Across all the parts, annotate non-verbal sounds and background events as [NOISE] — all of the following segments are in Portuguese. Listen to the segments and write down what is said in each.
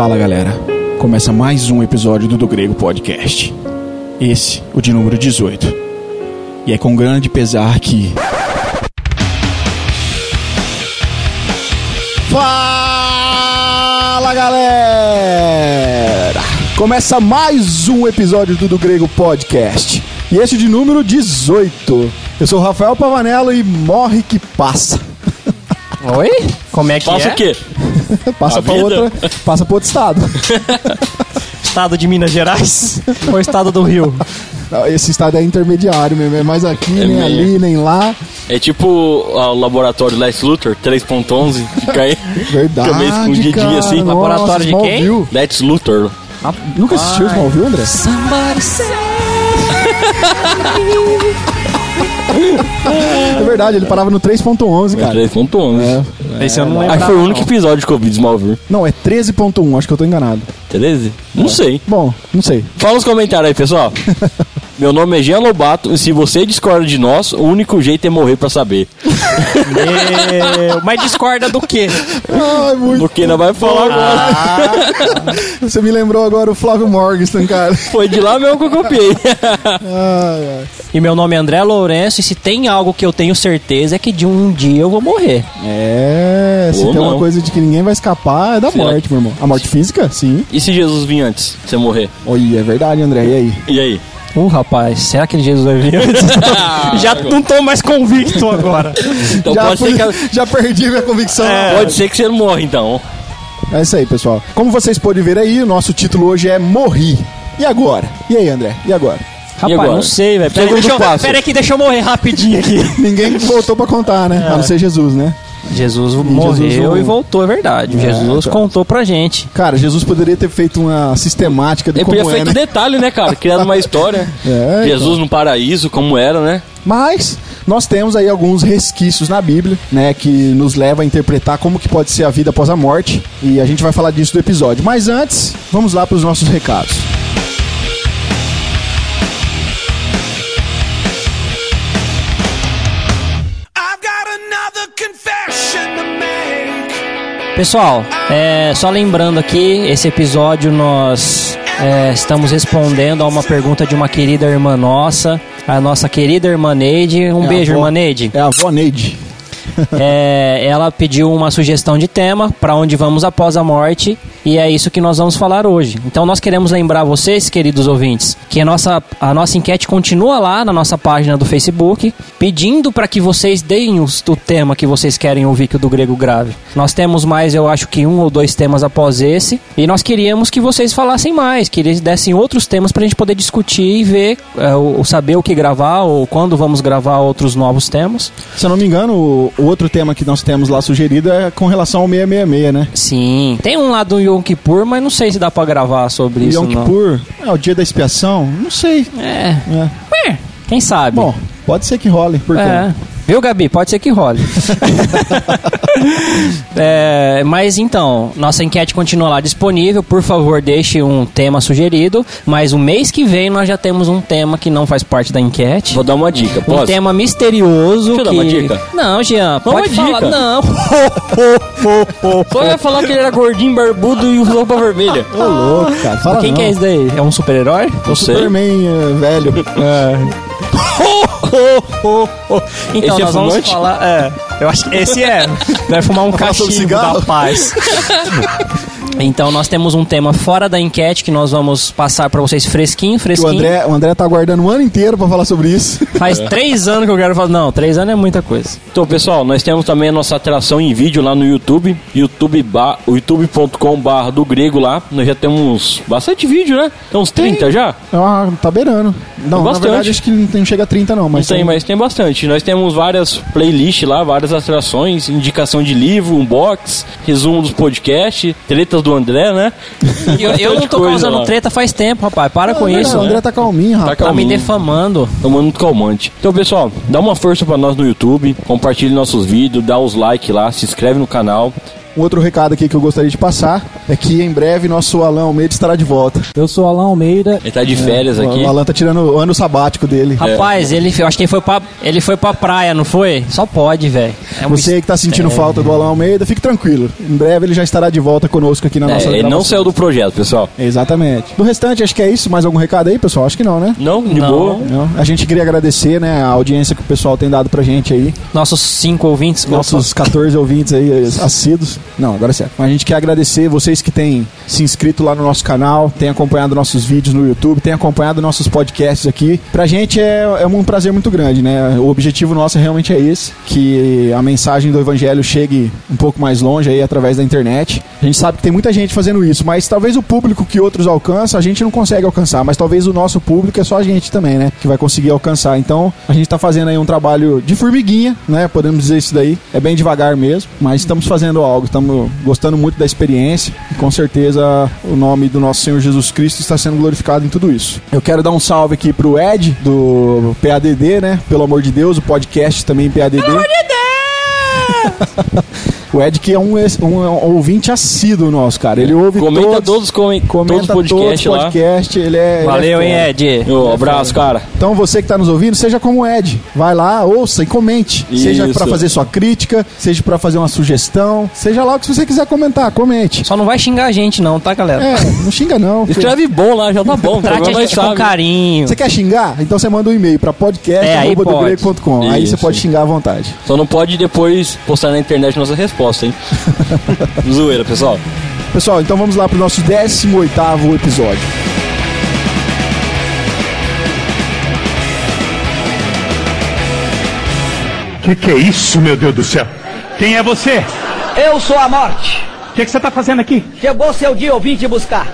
Fala galera, começa mais um episódio do Do Grego Podcast. Esse, o de número 18. E é com grande pesar que. Fala galera! Começa mais um episódio do Do Grego Podcast. E esse de número 18. Eu sou o Rafael Pavanello e morre que passa. [LAUGHS] Oi? Como é que Passa é? o quê? [LAUGHS] Passa A pra vida? outra, passa pra outro estado. [LAUGHS] Estado de Minas Gerais ou estado do Rio? Esse estado é intermediário mesmo, é mais aqui, É nem meio. ali, nem lá. É tipo ó, o laboratório Lex Luthor 3.11, fica aí. Verdade, Fica meio escondidinho assim. Nossa, Laboratório de quem? Smallville. Lex Luthor. Nunca assistiu Smallville, André? É verdade, ele parava no 3.11, É cara. 3.11. É. Esse eu não lembro. Aí foi o único episódio que eu vi de Smallville. Não, é 13.1, acho que eu tô enganado. 13? Não sei. Bom, não sei. Fala nos comentários aí, pessoal. [LAUGHS] Meu nome é Jean Lobato e se você discorda de nós, o único jeito é morrer pra saber. Meu, mas discorda do quê? Ai, muito. Do que não vai falar agora. Você me lembrou agora o Flávio Morgenstern, cara. Foi de lá mesmo que eu copiei. Ai, ai. E meu nome é André Lourenço e se tem algo que eu tenho certeza é que de um dia eu vou morrer. É, se Ou tem não. uma coisa de que ninguém vai escapar, é da Será? morte, meu irmão. A morte física? Sim. E se Jesus vir antes, você morrer? Oi, é verdade, André. E aí? E aí? Uh, rapaz, será que Jesus vai vir antes? [LAUGHS] Já não tô mais convicto agora. Então já, pode, fui- ser que, já perdi minha convicção. pode ser que você não morra, então. É isso aí, pessoal. Como vocês podem ver aí, o nosso título hoje é Morri. E agora? E aí, André? E agora? Rapaz, agora? não sei, velho. Pera, aí, Segundo deixa eu- pera deixa eu morrer rapidinho aqui. [LAUGHS] Ninguém voltou pra contar, né? A não ser Jesus, né? Jesus morreu Jesus- e voltou, é verdade. É, Jesus então. contou pra gente. Cara, Jesus poderia ter feito uma sistemática de Ele como podia é, feito né? detalhe, né, cara? [LAUGHS] Criado uma história. É, Jesus no paraíso, como era, né? Mas nós temos aí alguns resquícios na Bíblia, né, que nos leva a interpretar como que pode ser a vida após a morte, e a gente vai falar disso do episódio. Mas antes, vamos lá para os nossos recados. Pessoal, é, só lembrando aqui, esse episódio nós é, estamos respondendo a uma pergunta de uma querida irmã nossa, a nossa querida irmã Neide. Um É beijo, avó- irmã Neide. É a avó Neide. É, ela pediu uma sugestão de tema para onde vamos após a morte e é isso que nós vamos falar hoje. Então nós queremos lembrar vocês, queridos ouvintes, que a nossa, a nossa enquete continua lá na nossa página do Facebook, pedindo para que vocês deem os- o tema que vocês querem ouvir que o do grego grave. Nós temos mais, eu acho que um ou dois temas após esse e nós queríamos que vocês falassem mais, que eles dessem outros temas para a gente poder discutir e ver, é, saber o que gravar ou quando vamos gravar outros novos temas. Se eu não me engano, o, o outro tema que nós temos lá sugerido é com relação ao 666, né? Sim. Tem um lá do Yom Kippur, mas não sei se dá pra gravar sobre isso, Yom não. Kippur, é o dia da expiação? Não sei. É. É. Quem sabe? Bom, pode ser que role, por quê? é. Viu, Gabi? Pode ser que role. [LAUGHS] É, mas então, nossa enquete continua lá disponível. Por favor, deixe um tema sugerido. Mas o mês que vem nós já temos um tema que não faz parte da enquete. Vou dar uma dica, Um posso? tema misterioso. Deixa eu dar uma dica? Não, Jean, Uma pode falar. dica. Não. [LAUGHS] Só ia falar que ele era gordinho, barbudo e usou roupa vermelha. Ô, louco, cara. Fala Quem não. que é esse daí? É um super-herói? Não sei. Superman [LAUGHS] é, Então, Esse é nós vamos fumante? falar. É, eu acho que esse é. [LAUGHS] Vai fumar um cachimbo da paz. [LAUGHS] Então, nós temos um tema fora da enquete que nós vamos passar pra vocês fresquinho, O fresquinho. André, o André tá aguardando um ano inteiro pra falar sobre isso. [LAUGHS] Faz três anos que eu quero falar. Não, três anos é muita coisa. Então, pessoal, nós temos também a nossa atração em vídeo lá no YouTube, youtube ba- youtube.com barra do grego lá. Nós já temos bastante vídeo, né? Tem uns 30 já? Ah, tá beirando. Não, na Bastante. verdade acho que não tem- chega a 30 não, mas Mas tem, mas tem bastante. Nós temos várias playlists lá, várias atrações, indicação de livro, unbox, resumo dos podcasts, tretas tretas do André, né? Eu, eu não tô causando lá. treta faz tempo, rapaz. Para com isso. o André tá calminho, rapaz. Tá me calminho. defamando. Tomando muito calmante. Então, pessoal, dá uma força pra nós no YouTube, compartilhe nossos vídeos, dá os likes lá, se inscreve no canal. Um outro recado aqui que eu gostaria de passar é que em breve nosso Alan Almeida estará de volta. Eu sou Alan Almeida. Ele tá de férias aqui. O Alan tá tirando o ano sabático dele. Rapaz, ele, eu acho que ele foi, pra, ele foi pra praia, não foi? Só pode, velho. É um Você que tá sentindo mistério. falta do Alan Almeida, fique tranquilo. Em breve ele já estará de volta conosco aqui na É, nossa ele não saiu do projeto, pessoal. Exatamente. Do restante, acho que é isso. Mais algum recado aí, pessoal? Acho que não, né? Não, de Não. boa. Não. A gente queria agradecer, né, a audiência que o pessoal tem dado pra gente aí. Nossos cinco ouvintes. Nossos 14 ouvintes aí, assíduos. Não, agora é certo. A gente quer agradecer vocês que têm se inscrito lá no nosso canal, têm acompanhado nossos vídeos no YouTube, têm acompanhado nossos podcasts aqui. Pra gente é, é um prazer muito grande, né? O objetivo nosso realmente é esse, que a mensagem do evangelho chegue um pouco mais longe aí através da internet. A gente sabe que tem muita gente fazendo isso, mas talvez o público que outros alcançam, a gente não consegue alcançar, mas talvez o nosso público é só a gente também, né? Que vai conseguir alcançar. Então, a gente tá fazendo aí um trabalho de formiguinha, né? Podemos dizer isso daí. É bem devagar mesmo, mas estamos fazendo algo, estamos gostando muito da experiência e com certeza o nome do nosso Senhor Jesus Cristo está sendo glorificado em tudo isso. Eu quero dar um salve aqui pro Ed do PADD, né? Pelo amor de Deus, o podcast também PADD. [LAUGHS] O Ed que é um, ex- um, um ouvinte assíduo nosso, cara. Ele ouve Comenta todos, todos, come, comenta todos os podcasts todos podcasts, ele é ele é Valeu, hein. Ed? Ô, abraço, cara. Então você que está nos ouvindo, seja como o Ed. Vai lá, ouça e comente. Seja Isso. para fazer sua crítica, seja para fazer uma sugestão, seja lá o que você quiser comentar, comente. Só não vai xingar a gente, não, tá, galera? É, não xinga não. [LAUGHS] Escreve bom lá, já tá bom. [LAUGHS] Trate a gente com carinho. Você quer xingar? Então você manda um e-mail para É, aí aí você pode xingar à vontade. Só não pode depois postar na internet nossa resposta, hein? [LAUGHS] Zoeira, pessoal. Pessoal, então vamos lá pro nosso 18º episódio. Que que é isso, meu Deus do céu? Quem é você? Eu sou a morte. O que, que você tá fazendo aqui? Chegou seu dia, eu vim te buscar.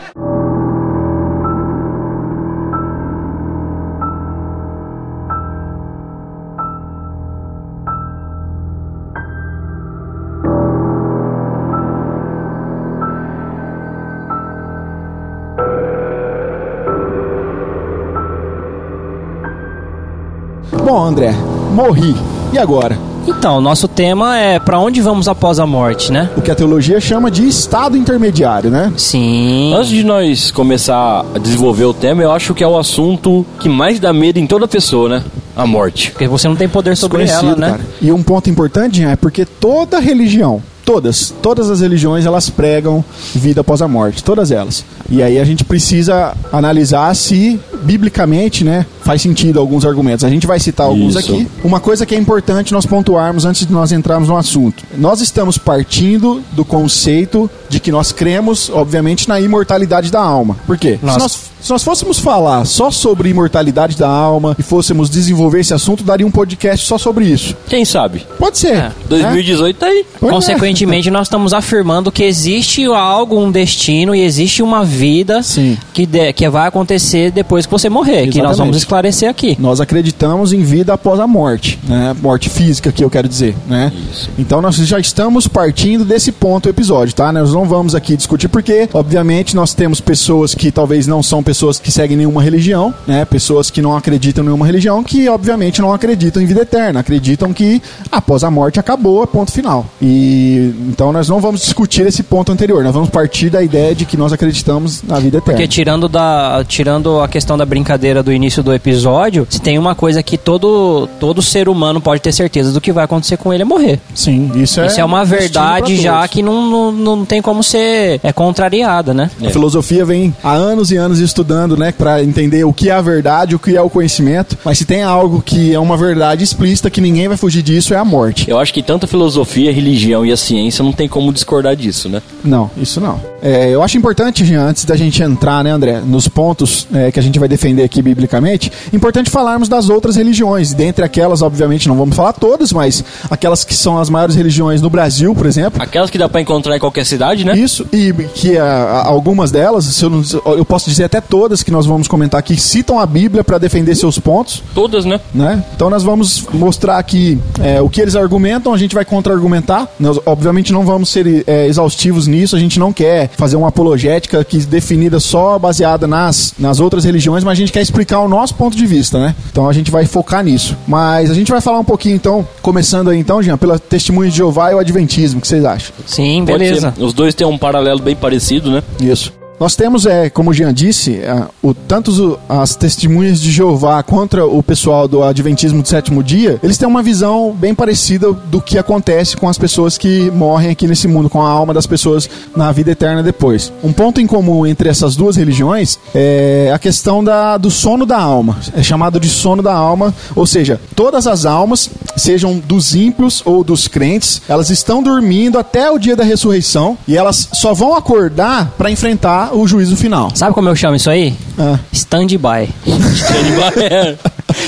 Bom, André, morri. E agora? Então, nosso tema é pra onde vamos após a morte, né? O que a teologia chama de estado intermediário, né? Sim. Antes de nós começar a desenvolver o tema, eu acho que é o assunto que mais dá medo em toda pessoa, né? A morte. Porque você não tem poder sobre ela, né? cara. E um ponto importante Jean, é porque toda religião, todas, todas as religiões, elas pregam vida após a morte, todas elas. E aí a gente precisa analisar se biblicamente, né, faz sentido alguns argumentos. A gente vai citar alguns Isso. aqui. Uma coisa que é importante nós pontuarmos antes de nós entrarmos no assunto. Nós estamos partindo do conceito de que nós cremos, obviamente, na imortalidade da alma. Por quê? Se Nossa. nós, se nós fôssemos falar só sobre imortalidade da alma e fôssemos desenvolver esse assunto, daria um podcast só sobre isso. Quem sabe? Pode ser. É. né? 2018 tá aí. Pois é. Consequentemente, nós estamos afirmando que existe algo, um destino e existe uma vida Sim. que, de- que vai acontecer depois que você morrer, que nós Exatamente. vamos esclarecer aqui. Nós acreditamos em vida após a morte, né? Morte física, que eu quero dizer, né? Então nós já estamos partindo desse ponto do episódio, tá? Nós não vamos aqui discutir porque, obviamente, nós temos pessoas que talvez não são pessoas que seguem nenhuma religião, né? Pessoas que não acreditam em nenhuma religião, que obviamente não acreditam em vida eterna, acreditam que após a morte acabou, é ponto final. E então nós não vamos discutir esse ponto anterior, nós vamos partir da ideia de que nós acreditamos na vida eterna. Porque tirando, da, tirando a questão da brincadeira do início do episódio, se tem uma coisa que todo, todo ser humano pode ter certeza do que vai acontecer com ele é morrer. Sim, isso é Isso é uma verdade já que não, não, não tem como ser é contrariada, né? A filosofia vem há anos e anos estudando, né, para entender o que é a verdade, o que é o conhecimento. Mas se tem algo que é uma verdade explícita que ninguém vai fugir disso é a morte. Eu acho que tanto a filosofia, a religião e a ciência não tem como discordar disso, né? Não, isso não. É, eu acho importante, antes da gente entrar, né, André, nos pontos é, que a gente vai defender aqui biblicamente, importante falarmos das outras religiões. Dentre aquelas, obviamente, não vamos falar todas, mas aquelas que são as maiores religiões no Brasil, por exemplo. Aquelas que dá pra encontrar em qualquer cidade, né? Isso, e que a- a- algumas delas, eu, não- eu posso dizer até todas que nós vamos comentar aqui citam a Bíblia para defender seus pontos, Todas, né? né? Então nós vamos mostrar aqui é, o que eles argumentam, a gente vai contra-argumentar. Nós, obviamente, não vamos ser é, exaustivos nisso, a gente não quer fazer uma apologética que definida só baseada nas, nas outras religiões, mas a gente quer explicar o nosso ponto de vista, né? Então a gente vai focar nisso. Mas a gente vai falar um pouquinho, então, começando aí, então, Jean, pela testemunho de Jeová e o Adventismo, o que vocês acham? Sim, beleza. Os dois têm um paralelo bem parecido, né? Isso. Nós temos, é, como o Jean disse, é, o, tanto as testemunhas de Jeová contra o pessoal do Adventismo do sétimo dia, eles têm uma visão bem parecida do que acontece com as pessoas que morrem aqui nesse mundo, com a alma das pessoas na vida eterna depois. Um ponto em comum entre essas duas religiões é a questão da, do sono da alma. É chamado de sono da alma, ou seja, todas as almas, sejam dos ímpios ou dos crentes, elas estão dormindo até o dia da ressurreição e elas só vão acordar para enfrentar o juízo final. Sabe como eu chamo isso aí? Ah. Stand-by. [LAUGHS] [LAUGHS] É.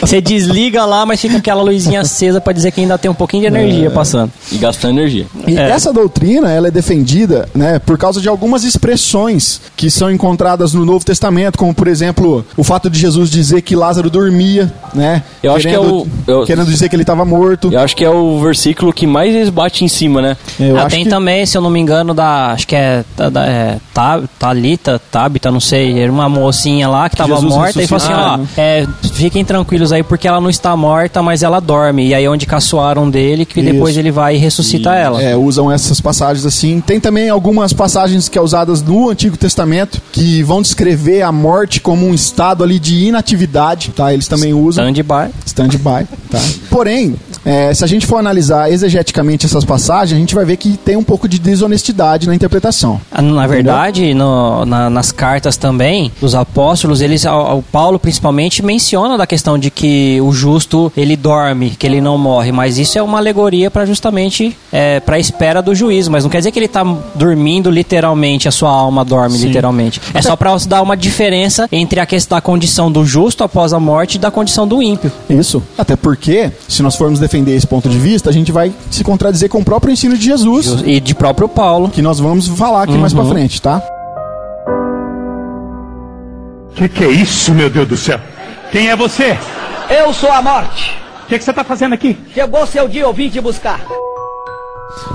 Você desliga lá, mas fica aquela luzinha acesa pra dizer que ainda tem um pouquinho de energia passando. e gastando energia. E É. essa doutrina, ela é defendida, né, por causa de algumas expressões que são encontradas no Novo Testamento, como por exemplo, o fato de Jesus dizer que Lázaro dormia, né? Eu acho que é o- eu- querendo dizer que ele estava morto. Eu acho que é o versículo que mais eles batem em cima, né? Eu Ah, acho tem que- também, se eu não me engano, da. Acho que é. Da, da- é Ta- Talita, Tabita, não sei. Era uma mocinha lá que, tava Jesus morta e falou assim: ó, né? é, fiquem tranquilos aí porque ela não está morta, mas ela dorme. E aí é onde caçoaram dele, que Isso. depois ele vai e ressuscita ela. É, usam essas passagens assim. Tem também algumas passagens que é usadas no Antigo Testamento que vão descrever a morte como um estado ali de inatividade, tá? Eles também usam. Stand-by. Stand-by, tá? Porém, é, se a gente for analisar exegeticamente essas passagens, a gente vai ver que tem um pouco de desonestidade na interpretação. Ah, Na verdade, no- na- nas cartas também dos apóstolos, eles, o Paulo principalmente menciona da questão de que o justo ele dorme, que ele não morre, mas isso é uma alegoria para justamente é, para a espera do juízo, mas não quer dizer que ele está dormindo literalmente, a sua alma dorme literalmente. É só para dar uma diferença entre a questão da condição do justo após a morte e da condição do ímpio. Isso. Até porque, se nós formos defender esse ponto de vista, a gente vai se contradizer com o próprio ensino de Jesus, E de próprio Paulo. que nós vamos falar aqui mais pra frente, tá? Que que é isso, meu Deus do céu? Quem é você? Eu sou a morte. O que, que você está fazendo aqui? Chegou seu dia, eu vim te buscar.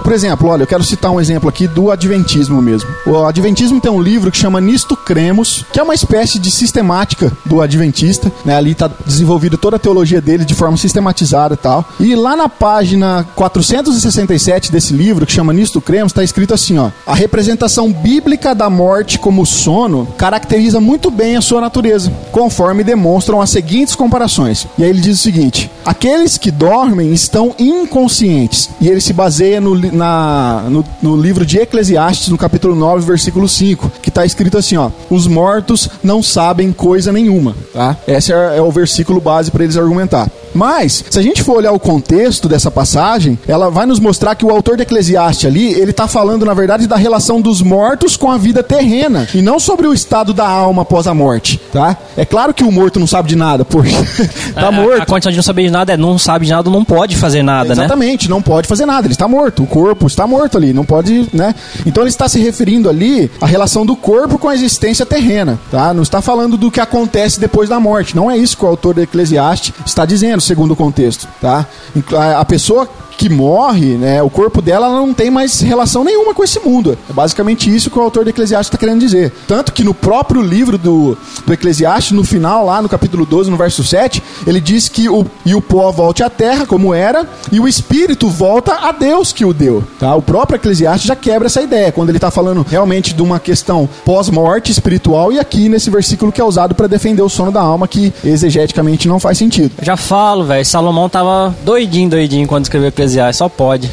Por exemplo, olha, eu quero citar um exemplo aqui do Adventismo mesmo. O Adventismo tem um livro que chama Nisto Cremos, que é uma espécie de sistemática do Adventista, né? Ali está desenvolvida toda a teologia dele de forma sistematizada e tal. E lá na página 467 desse livro, que chama Nisto Cremos, está escrito assim, ó: A representação bíblica da morte como sono caracteriza muito bem a sua natureza, conforme demonstram as seguintes comparações. E aí ele diz o seguinte: Aqueles que dormem estão inconscientes. E ele se baseia no, na, no, no livro de Eclesiastes, no capítulo 9, versículo 5, que está escrito assim: ó, Os mortos não sabem coisa nenhuma. Tá? Esse é, é o versículo base para eles argumentar. Mas, se a gente for olhar o contexto dessa passagem, ela vai nos mostrar que o autor de Eclesiastes ali, ele tá falando, na verdade, da relação dos mortos com a vida terrena, e não sobre o estado da alma após a morte, tá? É claro que o morto não sabe de nada, poxa, [LAUGHS] tá A- morto. A, condição de não saber de nada é não sabe de nada, não pode fazer nada, né? Exatamente, não pode fazer nada, ele está morto, o corpo está morto ali, não pode, né? Então ele está se referindo ali à relação do corpo com a existência terrena, tá? Não está falando do que acontece depois da morte, não é isso que o autor do Eclesiastes está dizendo, segundo o contexto, tá? A pessoa que morre, né, o corpo dela ela não tem mais relação nenhuma com esse mundo. É basicamente isso que o autor do Eclesiastes está querendo dizer. Tanto que no próprio livro do, do Eclesiastes, no final, lá no capítulo 12, no verso 7, ele diz que o, e o pó volte à terra, como era, e o espírito volta a Deus que o deu. Tá? O próprio Eclesiastes já quebra essa ideia, quando ele está falando realmente de uma questão pós-morte espiritual, e aqui nesse versículo que é usado para defender o sono da alma, que exegeticamente não faz sentido. Já falo, velho. Salomão tava doidinho, doidinho quando escreveu Eclesiastes. Só pode.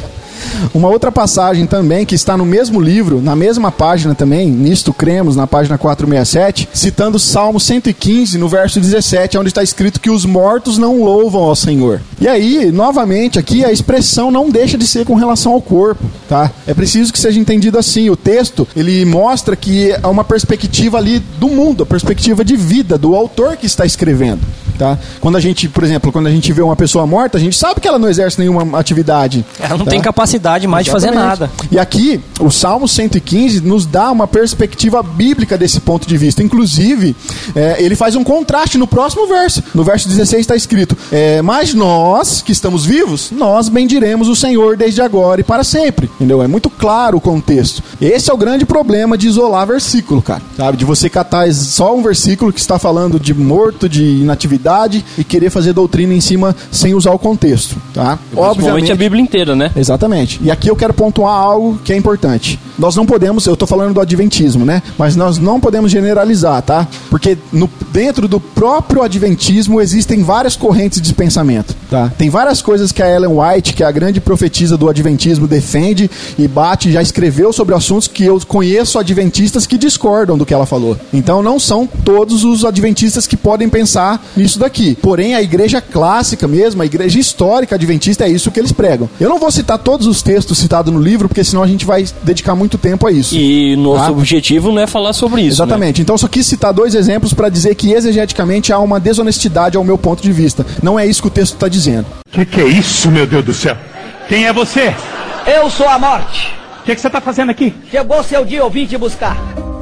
Uma outra passagem também que está no mesmo livro, na mesma página também, nisto cremos, na página 467, citando Salmo 115, no verso 17, onde está escrito que os mortos não louvam ao Senhor. E aí, novamente, aqui a expressão não deixa de ser com relação ao corpo, tá? É preciso que seja entendido assim. O texto, ele mostra que é uma perspectiva ali do mundo, a perspectiva de vida do autor que está escrevendo. tá? Quando a gente, por exemplo, quando a gente vê uma pessoa morta, a gente sabe que ela não exerce nenhuma atividade. Ela não tá? tem capacidade mais de fazer Exatamente. nada. E aqui, o Salmo 115 nos dá uma perspectiva bíblica desse ponto de vista. Inclusive, é, ele faz um contraste no próximo verso. No verso 16 está escrito: é, Mas nós, que estamos vivos, nós bendiremos o Senhor desde agora e para sempre. Entendeu? É muito claro o contexto. Esse é o grande problema de isolar versículo, cara. Sabe? De você catar só um versículo que está falando de morto, de inatividade e querer fazer doutrina em cima sem usar o contexto, tá? Principalmente a Bíblia inteira, né? Exatamente. E aqui eu quero pontuar algo que é importante. Nós não podemos, eu estou falando do adventismo, né? Mas nós não podemos generalizar, tá? Porque no, dentro do próprio adventismo existem várias correntes de pensamento, tá? Tem várias coisas que a Ellen White, que é a grande profetisa do adventismo, defende e bate, já escreveu sobre assuntos que eu conheço adventistas que discordam do que ela falou. Então não são todos os adventistas que podem pensar nisso daqui. Porém, a igreja clássica mesmo, a igreja histórica adventista, é isso que eles pregam. Eu não vou citar todos os textos citados no livro, porque senão a gente vai dedicar muito tempo a isso. E nosso Tá? objetivo não é falar sobre isso. né? Exatamente. Então, só quis citar dois exemplos para dizer que exegeticamente há uma desonestidade ao meu ponto de vista. Não é isso que o texto está dizendo. Que que é isso, meu Deus do céu? Quem é você? Eu sou a morte. O que, que você tá fazendo aqui? Chegou seu dia, eu vim te buscar.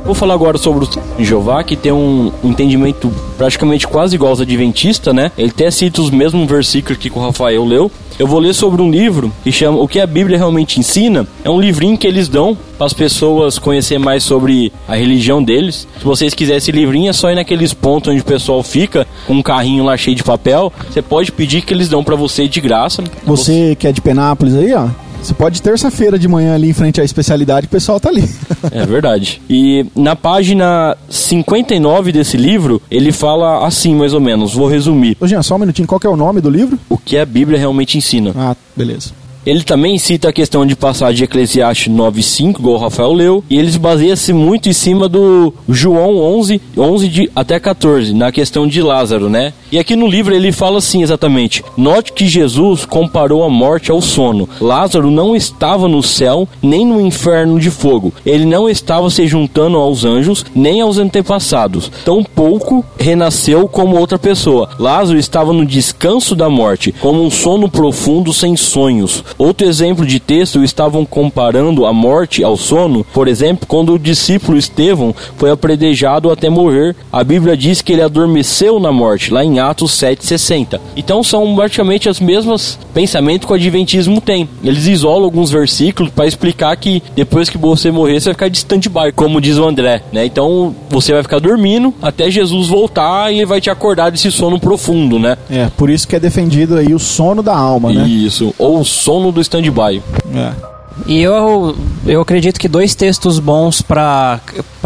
Vou falar agora sobre o Jeová, que tem um entendimento praticamente quase igual aos adventistas, né? Ele até cita os mesmos versículos que o Rafael leu. Eu vou ler sobre um livro que chama O que a Bíblia realmente ensina. É um livrinho que eles dão para as pessoas conhecer mais sobre a religião deles. Se vocês quiserem esse livrinho, é só ir naqueles pontos onde o pessoal fica com um carrinho lá cheio de papel. Você pode pedir que eles dão para você de graça. Você que é de Penápolis aí, ó. Você pode terça-feira de manhã ali em frente à especialidade, o pessoal tá ali. [LAUGHS] É verdade. E na página 59 desse livro, ele fala assim, mais ou menos. Vou resumir. Ô, Jean, só um minutinho, qual é o nome do livro? O que a Bíblia realmente ensina. Ah, beleza. Ele também cita a questão de passar de Eclesiastes 9:5, igual o Rafael leu, e eles baseiam-se muito em cima do João 11, 11 de, até 14, na questão de Lázaro, né? E aqui no livro ele fala assim exatamente: Note que Jesus comparou a morte ao sono. Lázaro não estava no céu nem no inferno de fogo. Ele não estava se juntando aos anjos nem aos antepassados. Tampouco renasceu como outra pessoa. Lázaro estava no descanso da morte, como um sono profundo sem sonhos. Outro exemplo de texto estavam comparando a morte ao sono, por exemplo, quando o discípulo Estevão foi apredejado até morrer. A Bíblia diz que ele adormeceu na morte, lá em Atos 7,60. Então são praticamente os mesmos pensamentos que o Adventismo tem. Eles isolam alguns versículos para explicar que depois que você morrer, você vai ficar de stand-by, como diz o André. Né? Então você vai ficar dormindo até Jesus voltar e ele vai te acordar desse sono profundo, né? É, por isso que é defendido aí o sono da alma, né? Isso. Ou o sono do stand-by. É. E eu, eu acredito que dois textos bons para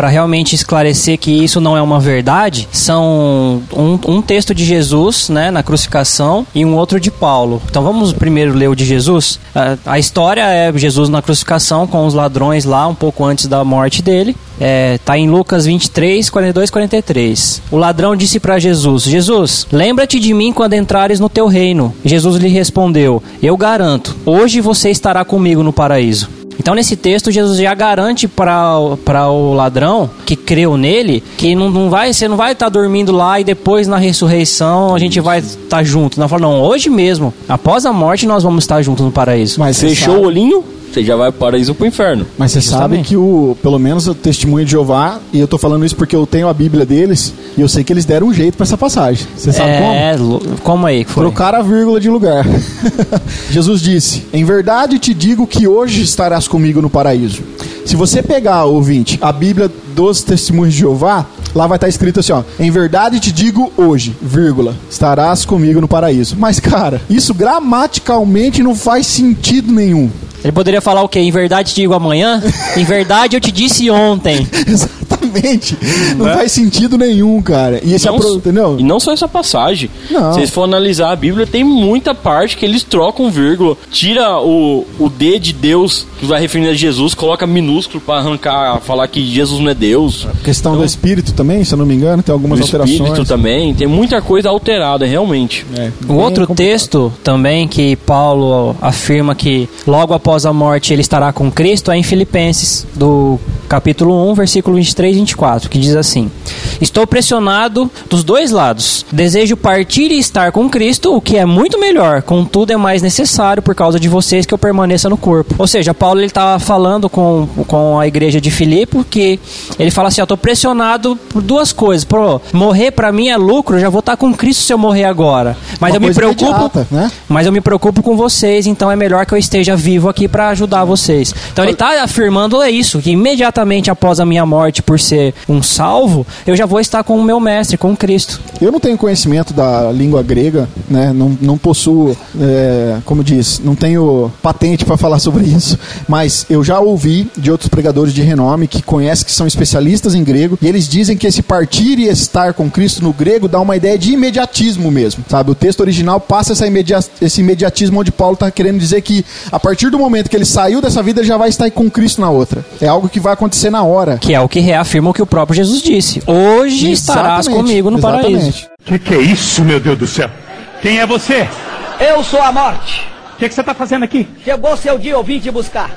realmente esclarecer que isso não é uma verdade são um, um texto de Jesus né, na crucificação e um outro de Paulo. Então vamos primeiro ler o de Jesus. A, a história é Jesus na crucificação com os ladrões lá um pouco antes da morte dele. É, tá em Lucas 23, 42, 43. O ladrão disse para Jesus: Jesus, lembra-te de mim quando entrares no teu reino. Jesus lhe respondeu: Eu garanto, hoje você estará comigo no paraíso. Então, nesse texto, Jesus já garante para o ladrão que creu nele que não, não vai, você não vai estar dormindo lá e depois na ressurreição a gente vai estar junto. Não, fala, não, hoje mesmo, após a morte, nós vamos estar juntos no paraíso. Mas Fechou o olhinho, você já vai para o paraíso ou pro inferno. mas você sabe que o, pelo menos o testemunho de Jeová, e eu tô falando isso porque eu tenho a Bíblia deles, e eu sei que eles deram um jeito pra essa passagem. Você sabe como? é, lo- como aí que foi? Trocar a vírgula de lugar. [LAUGHS] Jesus disse: Em verdade te digo que hoje estarás comigo no paraíso. Se você pegar, ouvinte, a Bíblia dos Testemunhos de Jeová, lá vai estar escrito assim: ó, Em verdade te digo hoje, vírgula, estarás comigo no paraíso. Mas, cara, isso gramaticalmente não faz sentido nenhum. Ele poderia falar o quê? Em verdade te digo amanhã? em verdade eu te disse ontem. [LAUGHS] Exatamente. Não faz sentido nenhum, cara. E esse Não- apro... entendeu? E não só essa passagem. Não. Se vocês for analisar a Bíblia, tem muita parte que eles trocam vírgula. Tira o, o D de Deus, que vai referindo a Jesus, coloca minúsculo pra arrancar, falar que Jesus não é Deus. Questão do espírito também, se eu não me engano, tem algumas O Espírito alterações. também. Tem muita coisa alterada, realmente. É, O bem outro complicado. texto também que Paulo afirma que logo após a morte ele estará com Cristo é em Filipenses, do capítulo 1, versículo 23 e 24, que diz assim: Estou pressionado dos dois lados. Desejo partir e estar com Cristo, o que é muito melhor. Contudo, é mais necessário por causa de vocês que eu permaneça no corpo. Ou seja, Paulo ele estava falando com, com a igreja de Filipe que ele fala assim: Eu estou pressionado por duas coisas. Pô, morrer para mim é lucro, eu já vou estar com Cristo se eu morrer agora. Mas Uma eu me preocupo, imediata, né? mas eu me preocupo com vocês, então é melhor que eu esteja vivo aqui para ajudar vocês. Então ele está afirmando é isso, que imediatamente após a minha morte por ser um salvo, eu já vou estar com o meu mestre, com Cristo. Eu não tenho conhecimento da língua grega, né? Não, não possuo, é, como diz, não tenho patente para falar sobre isso, mas eu já ouvi de outros pregadores de renome que conhecem, que são especialistas em grego, e eles dizem que esse partir e estar com Cristo no grego dá uma ideia de imediatismo mesmo, sabe? O texto original passa essa imedia esse imediatismo onde Paulo está querendo dizer que a partir do momento que ele saiu dessa vida, ele já vai estar com Cristo na outra. É algo que vai acontecer na hora. Que é o que reafirma o que o próprio Jesus disse. Hoje estarás Exatamente, comigo no paraíso. exatamente. Que que é isso, meu Deus do céu? Quem é você? Eu sou a morte. O que, que você tá fazendo aqui? Chegou seu dia, eu vim te buscar.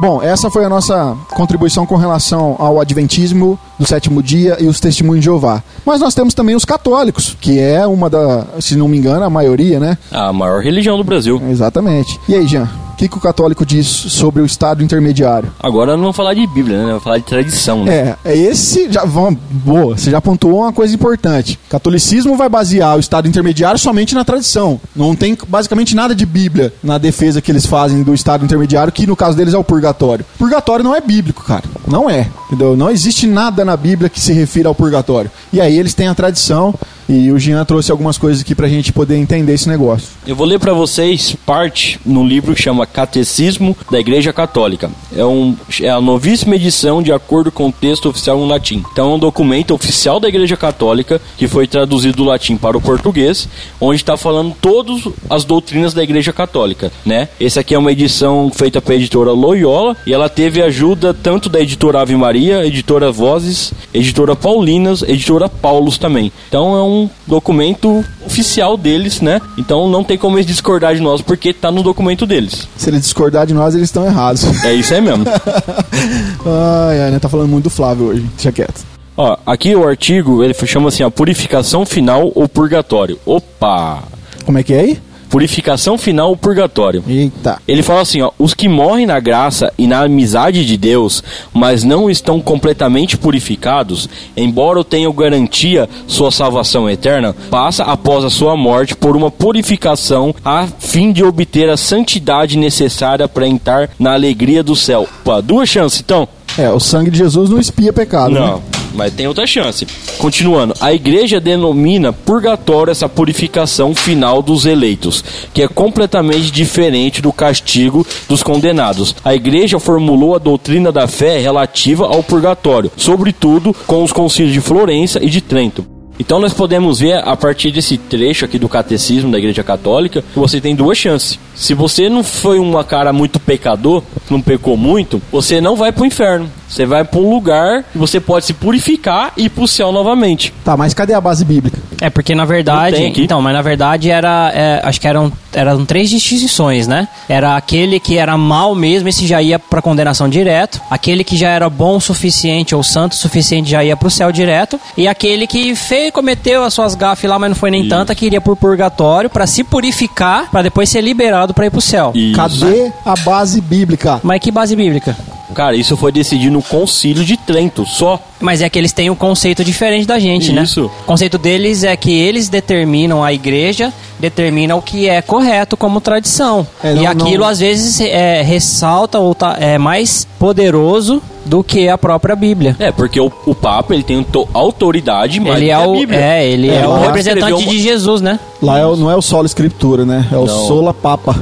Bom, essa foi a nossa contribuição com relação ao Adventismo do sétimo dia e os testemunhos de Jeová. Mas nós temos também os católicos, que é uma da, se não me engano, a maioria, né? A maior religião do Brasil. Exatamente. E aí, Jean, o que, que o católico diz sobre o estado intermediário? Agora não vamos falar de Bíblia, né? Vamos falar de tradição, né? É, é esse já vamos, boa, você já pontuou uma coisa importante. Catolicismo vai basear o estado intermediário somente na tradição. Não tem basicamente nada de Bíblia na defesa que eles fazem do estado intermediário, que no caso deles é o purgatório. Purgatório não é bíblico, cara. Não é. Entendeu? Não existe nada na Bíblia que se refira ao purgatório. E aí eles têm a tradição e o Jean trouxe algumas coisas aqui pra gente poder entender esse negócio. Eu vou ler para vocês parte no livro que chama Catecismo da Igreja Católica. É, um, é a novíssima edição de acordo com o texto oficial em latim. Então é um documento oficial da Igreja Católica que foi traduzido do latim para o português, onde está falando todas as doutrinas da Igreja Católica, né? Esse aqui é uma edição feita pela editora Loyola e ela teve ajuda tanto da editora Ave Maria, editora Vozes, editora Paulinas, editora Paulus também. Então é um documento oficial deles, né? Então não tem como eles discordar de nós porque tá no documento deles. Se eles discordar de nós, eles estão errados. [LAUGHS] É isso aí mesmo. [LAUGHS] ai, ai, né? Tá falando muito do Flávio hoje. Deixa quieto. Ó, aqui o artigo, ele chama assim, a purificação final ou purgatório. Opa! Como é que é aí? Purificação final ou purgatório. Eita. Ele fala assim, ó, os que morrem na graça e na amizade de Deus, mas não estão completamente purificados, embora tenham garantia sua salvação eterna, passa após a sua morte por uma purificação a fim de obter a santidade necessária para entrar na alegria do céu. Opa, duas chances então. É, o sangue de Jesus não espia pecado, Não, né? Mas tem outra chance. Continuando, a igreja denomina purgatório essa purificação final dos eleitos, que é completamente diferente do castigo dos condenados. A igreja formulou a doutrina da fé relativa ao purgatório, sobretudo com os concílios de Florença e de Trento. Então nós podemos ver a partir desse trecho aqui do catecismo da Igreja Católica que você tem duas chances. Se você não foi uma cara muito pecador, não pecou muito, você não vai pro inferno. Você vai para um lugar que você pode se purificar e ir pro céu novamente. Tá, mas cadê a base bíblica? É porque na Não verdade, tem aqui. então, mas na verdade era, é, acho que eram, eram três distinções, né? Era aquele que era mal mesmo, esse já ia pra condenação direto. Aquele que já era bom o suficiente ou santo o suficiente já ia pro céu direto. E aquele que fez, cometeu as suas gafes lá, mas não foi nem Isso. tanta, que iria pro purgatório pra se purificar, pra depois ser liberado pra ir pro céu. Isso. Cadê a base bíblica? Mas que base bíblica? Cara, isso foi decidido no Concílio de Trento, só. Mas é que eles têm um conceito diferente da gente, né? Isso. O conceito deles é que eles determinam, a igreja determina o que é correto como tradição. É, não- e aquilo não- às vezes é, ressalta ou tá, é mais poderoso do que a própria Bíblia. É, porque o, o Papa ele tem to- autoridade mais ele do é que a o, Bíblia. é, ele é, É, o representante uma- de Jesus, né? Lá é o- não é o solo escritura, né? É o Não. sola papa.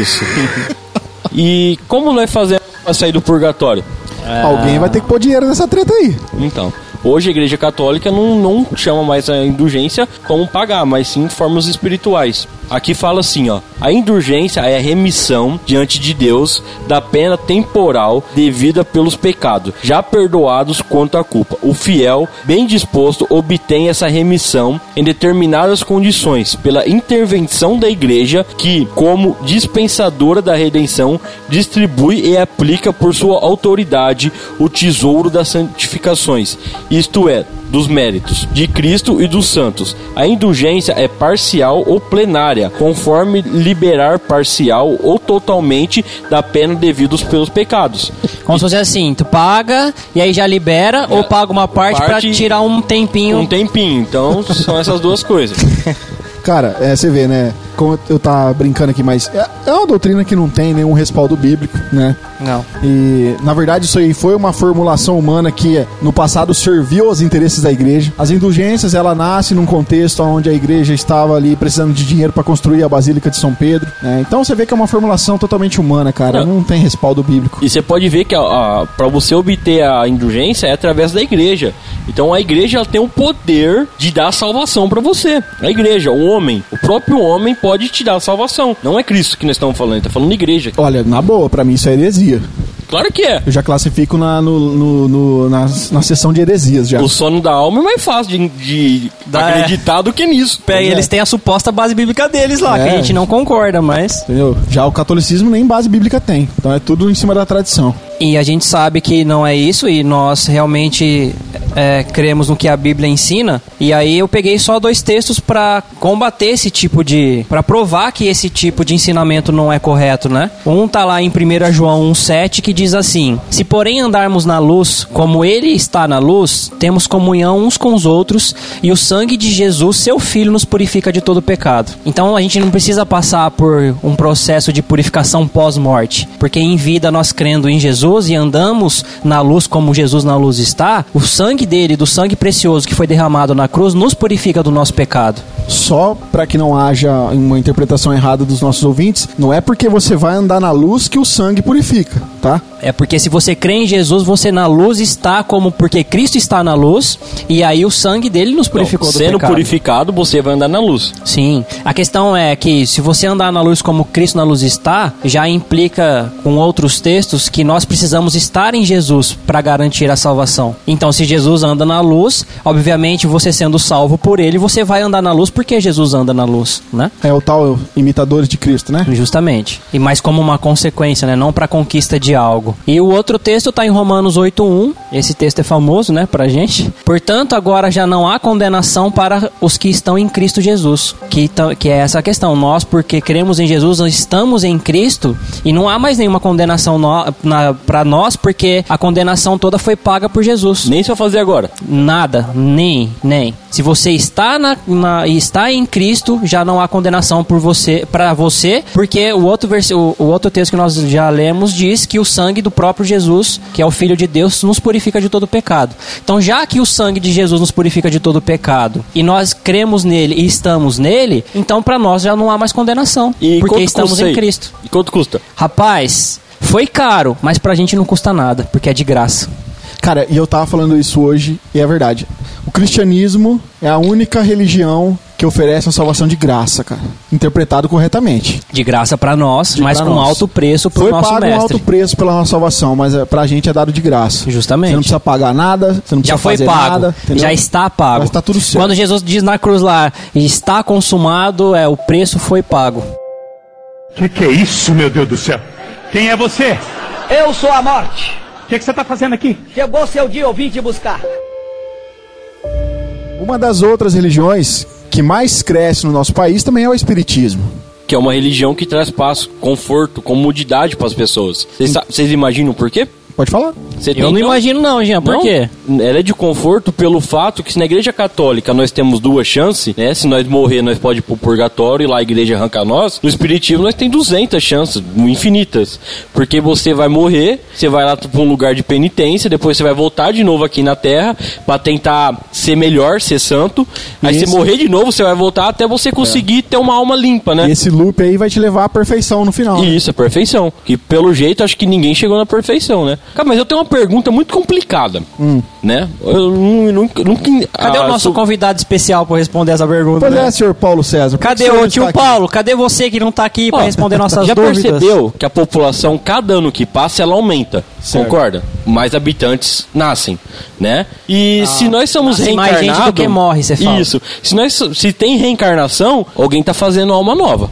Isso. [LAUGHS] e como nós fazemos para sair do purgatório? Alguém vai ter que pôr dinheiro nessa treta aí. Então, Hoje a Igreja Católica não, não chama mais a indulgência como pagar, mas sim formas espirituais. Aqui fala assim, ó: a indulgência é a remissão diante de Deus da pena temporal devida pelos pecados, já perdoados quanto à culpa. O fiel, bem disposto, obtém essa remissão em determinadas condições pela intervenção da igreja que, como dispensadora da redenção, distribui e aplica por sua autoridade o tesouro das santificações, isto é, dos méritos de Cristo e dos santos. A indulgência é parcial ou plenária, conforme liberar parcial ou totalmente da pena devidos pelos pecados. Como se fosse assim, tu paga e aí já libera ou paga uma parte, parte- tirar um tempinho. Um tempinho, então são essas duas coisas. [LAUGHS] Cara, é, você vê, né? Como eu tava brincando aqui, mas é, é uma doutrina que não tem nenhum respaldo bíblico, né? Não. E, na verdade, isso aí foi uma formulação humana que no passado serviu aos interesses da igreja. As indulgências, ela nasce num contexto onde a igreja estava ali precisando de dinheiro para construir a Basílica de São Pedro. né? Então você vê que é uma formulação totalmente humana, cara. Não. Não tem respaldo bíblico. E você pode ver que para você obter a indulgência é através da igreja. Então a igreja ela tem o poder de dar salvação para você. A igreja, o homem, o próprio homem pode te dar salvação. Não é Cristo que nós estamos falando, está falando igreja. Olha, na boa, pra mim isso é heresia. Claro que é. Eu já classifico na, no, no- no- na, na seção de heresias já. O sono da alma é mais fácil de, de acreditar do que nisso. Pega, Pois é. eles têm a suposta base bíblica deles lá, que É. a gente não concorda, mas. Entendeu? Já o catolicismo nem base bíblica tem. Então é tudo em cima da tradição. E a gente sabe que não é isso e nós realmente é, cremos no que a Bíblia ensina. E aí eu peguei só dois textos para combater esse tipo de. para provar que esse tipo de ensinamento não é correto, né? Um tá lá em 1 João 1,7 que diz assim: Se porém andarmos na luz, como ele está na luz, temos comunhão uns com os outros e o sangue de Jesus, seu filho, nos purifica de todo pecado. Então a gente não precisa passar por um processo de purificação pós-morte, porque em vida nós crendo em Jesus e andamos na luz como Jesus na luz está, o sangue dele, do sangue precioso que foi derramado na cruz, nos purifica do nosso pecado. Só para que não haja uma interpretação errada dos nossos ouvintes, não é porque você vai andar na luz que o sangue purifica, tá? É porque se você crê em Jesus, você na luz está como porque Cristo está na luz e aí o sangue dele nos purificou Não, do sendo pecado. purificado, você vai andar na luz. Sim. A questão é que se você andar na luz como Cristo na luz está, já implica com outros textos que nós precisamos estar em Jesus para garantir a salvação. Então, se Jesus anda na luz, obviamente você sendo salvo por ele, você vai andar na luz porque Jesus anda na luz, né? É o tal imitadores de Cristo, né? Justamente. E mais como uma consequência, né? Não para conquista de algo. E o outro texto está em Romanos 8:1. Esse texto é famoso, né, pra gente. Portanto, agora já não há condenação para os que estão em Cristo Jesus, que tão- que é essa a questão. Nós, porque cremos em Jesus, nós estamos em Cristo e não há mais nenhuma condenação para nós, porque a condenação toda foi paga por Jesus. Nem se eu fazer agora. Nada, nem, nem. Se você está na, na- está em Cristo, já não há condenação por você, para você, porque o outro vers, o, o outro texto que nós já lemos diz que o sangue do próprio Jesus, que é o Filho de Deus, nos purifica de todo pecado. Então, já que o sangue de Jesus nos purifica de todo pecado e nós cremos nele e estamos nele, então para nós já não há mais condenação, E porque estamos em? Cristo. E quanto custa? Rapaz, foi caro, mas pra gente não custa nada, porque é de graça. Cara, e eu tava falando isso hoje e é verdade. O cristianismo é a única religião que oferece uma salvação de graça, cara. Interpretado corretamente. De graça pra nós, De mas pra com nós. alto preço pro Foi nosso pago um alto preço pela nossa salvação, mas é, pra gente é dado de graça. Justamente. Você não precisa pagar nada, você não precisa Já foi fazer pago, nada. entendeu? já está pago. Já está tudo certo. Quando Jesus diz na cruz lá, está consumado, é o preço foi pago. Que que é isso, meu Deus do céu? Quem é você? Eu sou a morte. O que, que você tá fazendo aqui? Chegou seu dia, eu vim te buscar. Uma das outras religiões que mais cresce no nosso país também é o espiritismo. Que é uma religião que traz paz, conforto, comodidade para as pessoas. Vocês imaginam por quê? Pode falar? Você Eu não imagino não, Jean, por Não, quê? Ela é de conforto pelo fato que se na igreja católica nós temos duas chances, né? Se nós morrer, nós pode ir pro purgatório e lá a igreja arranca nós. No espiritismo nós tem 200 chances, infinitas. Porque você vai morrer, você vai lá pra um lugar de penitência, depois você vai voltar de novo aqui na terra pra tentar ser melhor, ser santo. Aí Isso. você morrer de novo, você vai voltar até você conseguir ter uma alma limpa, né? E esse loop aí vai te levar à perfeição no final. né? Isso, é perfeição. Que pelo jeito acho que ninguém chegou na perfeição, né? Cara, mas eu tenho uma pergunta muito complicada. né? Eu nu- nunca. nunca Cadê ah, o nosso sou- convidado especial pra responder essa pergunta? Pois né? é, senhor Paulo César. Cadê o tio está aqui? Paulo? Cadê você que não tá aqui pra Ó, responder nossas já dúvidas? percebeu que a população, cada ano que passa, ela aumenta. Certo. Concorda? Mais habitantes nascem, né? E se nós somos nasce mais reencarnados... gente do que morre, você fala. Isso. Se, nós, se tem reencarnação, alguém tá fazendo alma nova.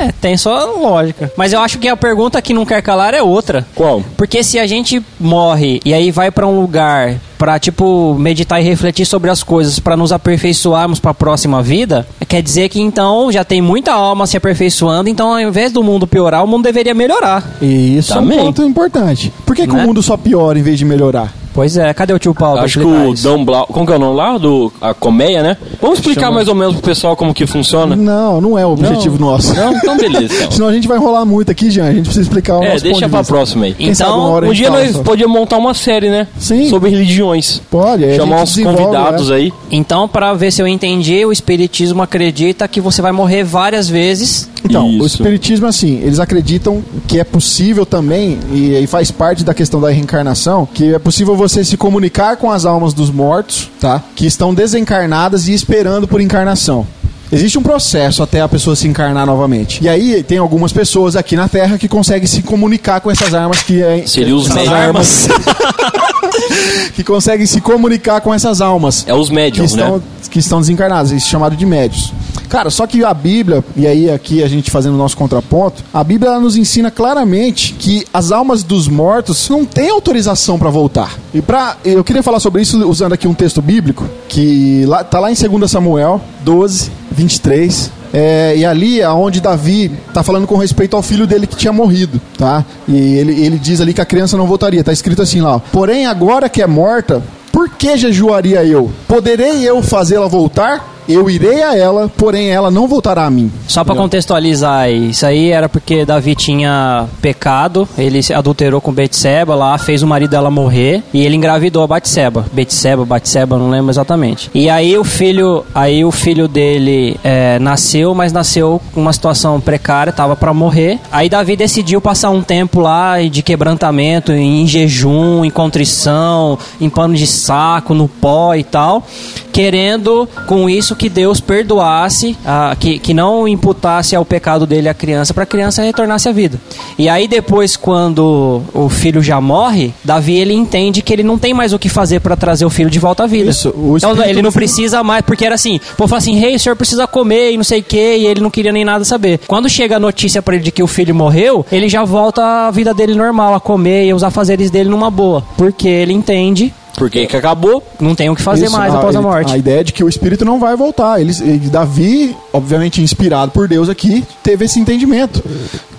É, tem só lógica. Mas eu acho que a pergunta que não quer calar é outra. Qual? Porque se a gente morre e aí vai pra um lugar pra, tipo, meditar e refletir sobre as coisas pra nos aperfeiçoarmos pra próxima vida, quer dizer que então já tem muita alma se aperfeiçoando, então ao invés do mundo piorar, o mundo deveria melhorar. E Isso é Também. um ponto importante. Por que, que Né? o mundo só piora em vez de melhorar? Pois é, cadê o tio Paulo? Acho que o? Dom Blau... Como que é o nome lá? Do, a colmeia, né? Vamos explicar Chama- mais ou menos pro pessoal como que funciona? Não, não é o objetivo nosso. Não, então beleza. Então. [LAUGHS] Senão a gente vai enrolar muito aqui, Jean. A gente precisa explicar o É, nosso deixa ponto de pra vista. próxima aí. Quem Então, Um dia nós podíamos montar uma série, né? Sim. Sobre religiões. Pode, a Chamar gente uns convidados né? aí. Então, pra ver se eu entendi, o espiritismo acredita que você vai morrer várias vezes. Então, o Isso. espiritismo, assim, eles acreditam que é possível também, e aí faz parte da questão da reencarnação, que é possível você se comunicar com as almas dos mortos, tá? Que estão desencarnadas e esperando por encarnação. Existe um processo até a pessoa se encarnar novamente. E aí tem algumas pessoas aqui na Terra que conseguem se comunicar com essas armas que é, Seria os essas armas [LAUGHS] [LAUGHS] que conseguem se comunicar com essas almas É os que estão, né? que estão desencarnados, isso é chamado de médios. Cara, só que a Bíblia, e aí aqui a gente fazendo o nosso contraponto, a Bíblia nos ensina claramente que as almas dos mortos não têm autorização para voltar. E para eu queria falar sobre isso usando aqui um texto bíblico que lá, tá lá em 2 Samuel 12, 23. É, e ali é onde Davi tá falando com respeito ao filho dele que tinha morrido, tá? E ele, ele diz ali que a criança não voltaria. Tá escrito assim lá: Porém, agora que é morta, por que jejuaria eu? Poderei eu fazê-la voltar? Eu irei a ela, porém ela não voltará a mim. Só pra contextualizar, isso aí era porque Davi tinha pecado, ele se adulterou com Betseba lá, fez o marido dela morrer e ele engravidou a Batseba. Betseba, Batseba, não lembro exatamente. E aí o filho, aí o filho dele é, nasceu, mas nasceu com uma situação precária, tava pra morrer. Aí Davi decidiu passar um tempo lá de quebrantamento, em jejum, em contrição, em pano de saco, no pó e tal, querendo com isso que Deus perdoasse, ah, que, que não imputasse ao pecado dele a criança, para a criança retornasse à vida. E aí depois, quando o filho já morre, Davi ele entende que ele não tem mais o que fazer para trazer o filho de volta à vida. Isso, o então ele não precisa mais, porque era assim, o povo fala assim, rei, o senhor precisa comer e não sei o que, e ele não queria nem nada saber. Quando chega a notícia para ele de que o filho morreu, ele já volta à vida dele normal, a comer e os afazeres dele numa boa, porque ele entende Porque que acabou. não tem o que fazer Isso, mais após a ele- morte. A ideia é de que o espírito não vai voltar. Eles, e Davi, obviamente inspirado por Deus aqui, teve esse entendimento.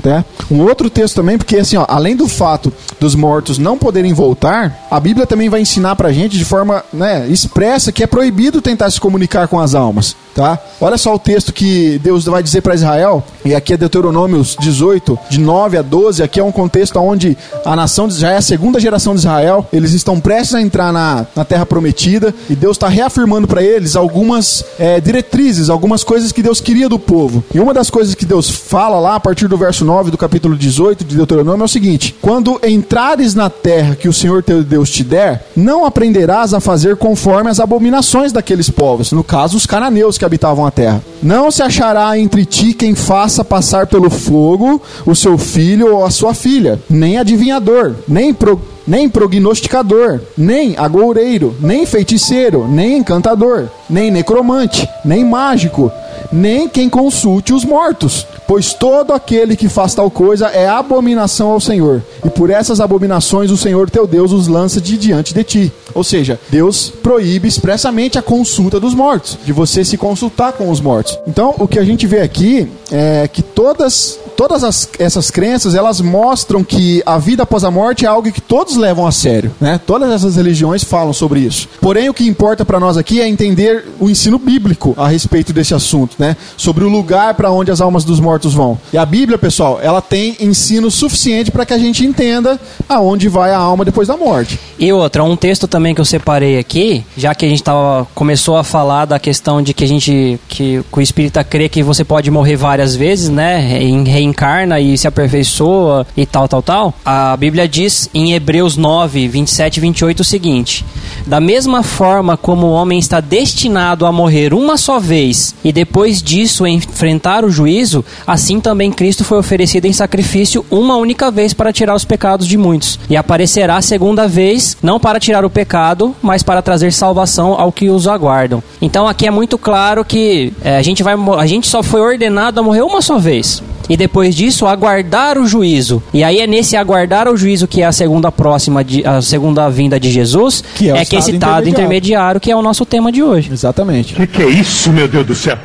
Né? Um outro texto também, porque assim, ó, além do fato dos mortos não poderem voltar, a Bíblia também vai ensinar pra gente de forma né, expressa que é proibido tentar se comunicar com as almas. Tá? Olha só o texto que Deus vai dizer para Israel, e aqui é Deuteronômios 18, de 9 a 12. Aqui é um contexto onde a nação de Israel a segunda geração de Israel, eles estão prestes a entrar na, na terra prometida, e Deus está reafirmando para eles algumas é, diretrizes, algumas coisas que Deus queria do povo. E uma das coisas que Deus fala lá, a partir do verso 9 do capítulo 18 de Deuteronômio, é o seguinte: Quando entrares na terra que o Senhor teu Deus te der, não aprenderás a fazer conforme as abominações daqueles povos, no caso, os cananeus que habitavam a terra. Não se achará entre ti quem faça passar pelo fogo o seu filho ou a sua filha, nem adivinhador, nem pro nem prognosticador, nem agoureiro, nem feiticeiro, nem encantador, nem necromante, nem mágico, nem quem consulte os mortos. Pois todo aquele que faz tal coisa é abominação ao Senhor. E por essas abominações o Senhor teu Deus os lança de diante de ti. Ou seja, Deus proíbe expressamente a consulta dos mortos, de você se consultar com os mortos. Então, o que a gente vê aqui é que todas todas as- essas crenças elas mostram que a vida após a morte é algo que todos levam a sério, né? Todas essas religiões falam sobre isso. Porém, o que importa para nós aqui é entender o ensino bíblico a respeito desse assunto, né? Sobre o lugar para onde as almas dos mortos vão. E a Bíblia, pessoal, ela tem ensino suficiente para que a gente entenda aonde vai a alma depois da morte. E outra, um texto também que eu separei aqui, já que a gente tava, começou a falar da questão de que a gente, que, que o espírita crê que você pode morrer várias vezes, né? Em- Reencarna e se aperfeiçoa e tal, tal, tal. A Bíblia diz em Hebreus 9, 27 e 28 o seguinte: Da mesma forma como o homem está destinado a morrer uma só vez e depois disso enfrentar o juízo, assim também Cristo foi oferecido em sacrifício uma única vez para tirar os pecados de muitos. E aparecerá segunda vez, não para tirar o pecado, mas para trazer salvação ao que os aguardam. Então aqui é muito claro que é, a, gente vai, a gente só foi ordenado a morrer uma só vez. E depois disso, aguardar o juízo. E aí é nesse aguardar o juízo que é a segunda próxima, de, a segunda vinda de Jesus, Que é o é que esse estado estado intermediário. intermediário que é o nosso tema de hoje. Exatamente. Que que é isso, meu Deus do céu?